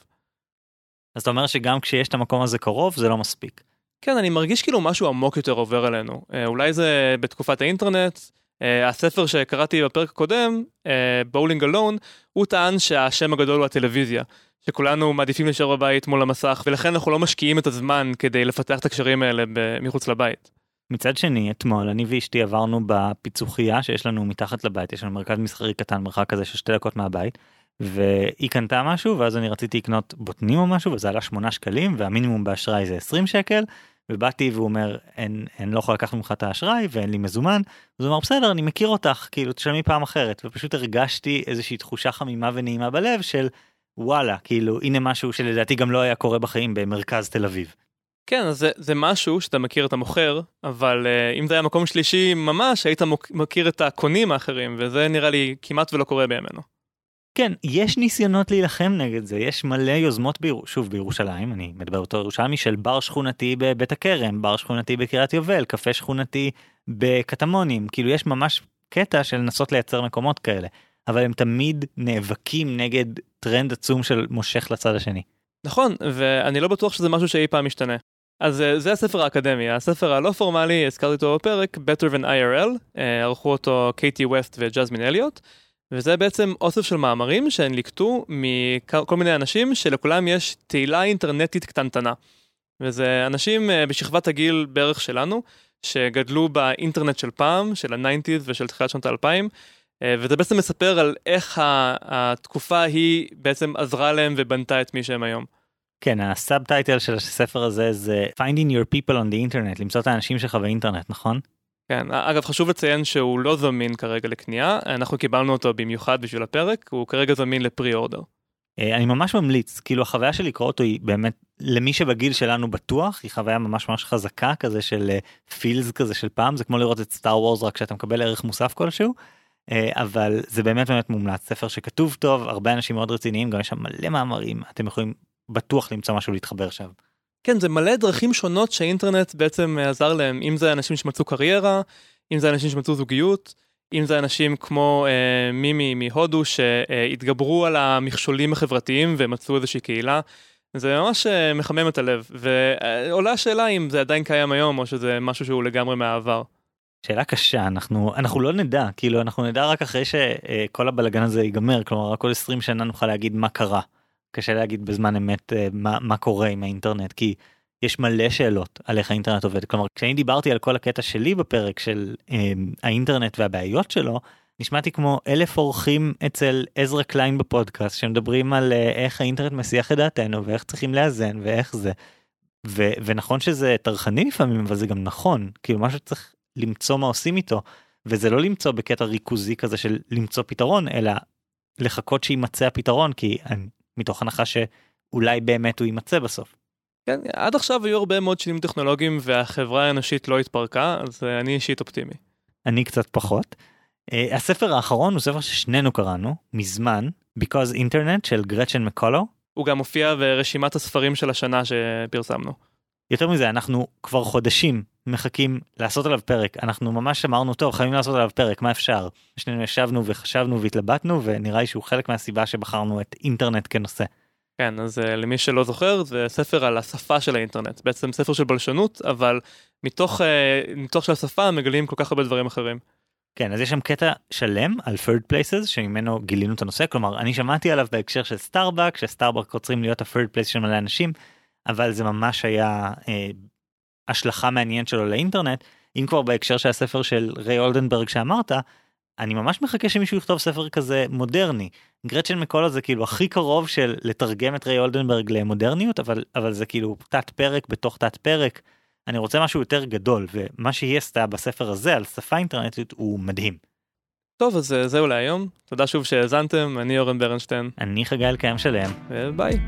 Speaker 1: אז אתה אומר שגם כשיש את המקום הזה קרוב זה לא מספיק.
Speaker 2: כן, אני מרגיש כאילו משהו עמוק יותר עובר עלינו. אה, אולי זה בתקופת האינטרנט. אה, הספר שקראתי בפרק הקודם, uh, אלון, הוא טען שהשם הגדול הוא הטלוויזיה. שכולנו מעדיפים להישאר בבית מול המסך ולכן אנחנו לא משקיעים את הזמן כדי לפתח את הקשרים האלה מחוץ לבית.
Speaker 1: מצד שני אתמול אני ואשתי עברנו בפיצוחייה שיש לנו מתחת לבית יש לנו מרכז מסחרי קטן מרחק כזה של שתי דקות מהבית והיא קנתה משהו ואז אני רציתי לקנות בוטנים או משהו וזה עלה 8 שקלים והמינימום באשראי זה 20 שקל ובאתי והוא אומר אין אין לא יכול לקחת ממך את האשראי ואין לי מזומן אז הוא אמר בסדר אני מכיר אותך כאילו תשלמי פעם אחרת ופשוט הרגשתי איזושהי תחושה חמימה ונעימה בלב של וואלה כאילו הנה משהו שלדעתי גם לא היה קורה בחיים במרכז תל אביב.
Speaker 2: כן אז זה, זה משהו שאתה מכיר את המוכר אבל uh, אם זה היה מקום שלישי ממש היית מכיר את הקונים האחרים וזה נראה לי כמעט ולא קורה בימינו.
Speaker 1: כן, יש ניסיונות להילחם נגד זה, יש מלא יוזמות, ביר... שוב בירושלים, אני מדבר אותו ירושלמי, של בר שכונתי בבית הכרם, בר שכונתי בקריית יובל, קפה שכונתי בקטמונים, כאילו יש ממש קטע של לנסות לייצר מקומות כאלה, אבל הם תמיד נאבקים נגד טרנד עצום של מושך לצד השני.
Speaker 2: נכון, ואני לא בטוח שזה משהו שאי פעם משתנה. אז אה, זה הספר האקדמי, הספר הלא פורמלי, הזכרתי אותו בפרק, Better than IRL, אה, ערכו אותו קייטי ווסט וג'סמין אליוט. וזה בעצם אוסף של מאמרים שהם ליקטו מכל מיני אנשים שלכולם יש תהילה אינטרנטית קטנטנה. וזה אנשים אה, בשכבת הגיל בערך שלנו, שגדלו באינטרנט של פעם, של הניינטיז ושל תחילת שנות האלפיים, אה, וזה בעצם מספר על איך התקופה היא בעצם עזרה להם ובנתה את מי שהם היום.
Speaker 1: כן, הסאב טייטל של הספר הזה זה Finding your people on the internet, למצוא את האנשים שלך באינטרנט, נכון?
Speaker 2: כן, אגב חשוב לציין שהוא לא זמין כרגע לקנייה, אנחנו קיבלנו אותו במיוחד בשביל הפרק, הוא כרגע זמין לפרי אורדר.
Speaker 1: אה, אני ממש ממליץ, כאילו החוויה של לקרוא אותו היא באמת, למי שבגיל שלנו בטוח, היא חוויה ממש ממש חזקה כזה של פילס אה, כזה של פעם, זה כמו לראות את סטאר וורס רק שאתה מקבל ערך מוסף כלשהו, אה, אבל זה באמת באמת מומלץ, ספר שכתוב טוב, הרבה אנשים מאוד רציניים, גם יש שם מלא מאמרים, אתם יכולים בטוח למצוא משהו להתחבר שם.
Speaker 2: כן, זה מלא דרכים שונות שהאינטרנט בעצם עזר להם, אם זה אנשים שמצאו קריירה, אם זה אנשים שמצאו זוגיות, אם זה אנשים כמו אה, מימי מהודו שהתגברו על המכשולים החברתיים ומצאו איזושהי קהילה. זה ממש אה, מחמם את הלב, ועולה השאלה אם זה עדיין קיים היום או שזה משהו שהוא לגמרי מהעבר.
Speaker 1: שאלה קשה אנחנו אנחנו לא נדע כאילו אנחנו נדע רק אחרי שכל הבלגן הזה ייגמר כלומר רק עוד 20 שנה נוכל להגיד מה קרה. קשה להגיד בזמן אמת אה, מה, מה קורה עם האינטרנט כי יש מלא שאלות על איך האינטרנט עובד כלומר כשאני דיברתי על כל הקטע שלי בפרק של אה, האינטרנט והבעיות שלו נשמעתי כמו אלף אורחים אצל עזרא קליין בפודקאסט שמדברים על אה, איך האינטרנט מסיח את דעתנו ואיך צריכים לאזן ואיך זה. ו- ונכון שזה טרחני לפעמים אבל זה גם נכון כאילו משהו צריך למצוא מה עושים איתו וזה לא למצוא בקטע ריכוזי כזה של למצוא פתרון אלא לחכות שיימצא הפתרון כי אני מתוך הנחה שאולי באמת הוא יימצא בסוף.
Speaker 2: כן, עד עכשיו היו הרבה מאוד שינויים טכנולוגיים והחברה האנושית לא התפרקה, אז אה, אני אישית אופטימי.
Speaker 1: אני קצת פחות. Uh, הספר האחרון הוא ספר ששנינו קראנו מזמן, Because Internet של גרצ'ן מקולו.
Speaker 2: הוא גם מופיע ברשימת הספרים של השנה שפרסמנו.
Speaker 1: יותר מזה, אנחנו כבר חודשים מחכים לעשות עליו פרק, אנחנו ממש אמרנו, טוב, חייבים לעשות עליו פרק, מה אפשר? שנינו ישבנו וחשבנו והתלבטנו, ונראה לי שהוא חלק מהסיבה שבחרנו את אינטרנט כנושא.
Speaker 2: כן, אז uh, למי שלא זוכר, זה ספר על השפה של האינטרנט, בעצם ספר של בלשנות, אבל מתוך ניתוח של השפה מגלים כל כך הרבה דברים אחרים.
Speaker 1: כן, אז יש שם קטע שלם על third places שממנו גילינו את הנושא, כלומר, אני שמעתי עליו בהקשר של סטארבק, שסטארבק רוצים להיות ה-third place של מלא אנשים, אבל זה ממש היה אה, השלכה מעניינת שלו לאינטרנט. אם כבר בהקשר של הספר של ריי אולדנברג שאמרת, אני ממש מחכה שמישהו יכתוב ספר כזה מודרני. גרצ'ן מקולה זה כאילו הכי קרוב של לתרגם את ריי אולדנברג למודרניות, אבל, אבל זה כאילו תת פרק בתוך תת פרק. אני רוצה משהו יותר גדול, ומה שהיא עשתה בספר הזה על שפה אינטרנטית הוא מדהים.
Speaker 2: טוב, אז אה, זהו להיום. תודה שוב שהאזנתם, אני אורן ברנשטיין.
Speaker 1: אני חגי אלקיים שלם.
Speaker 2: וביי.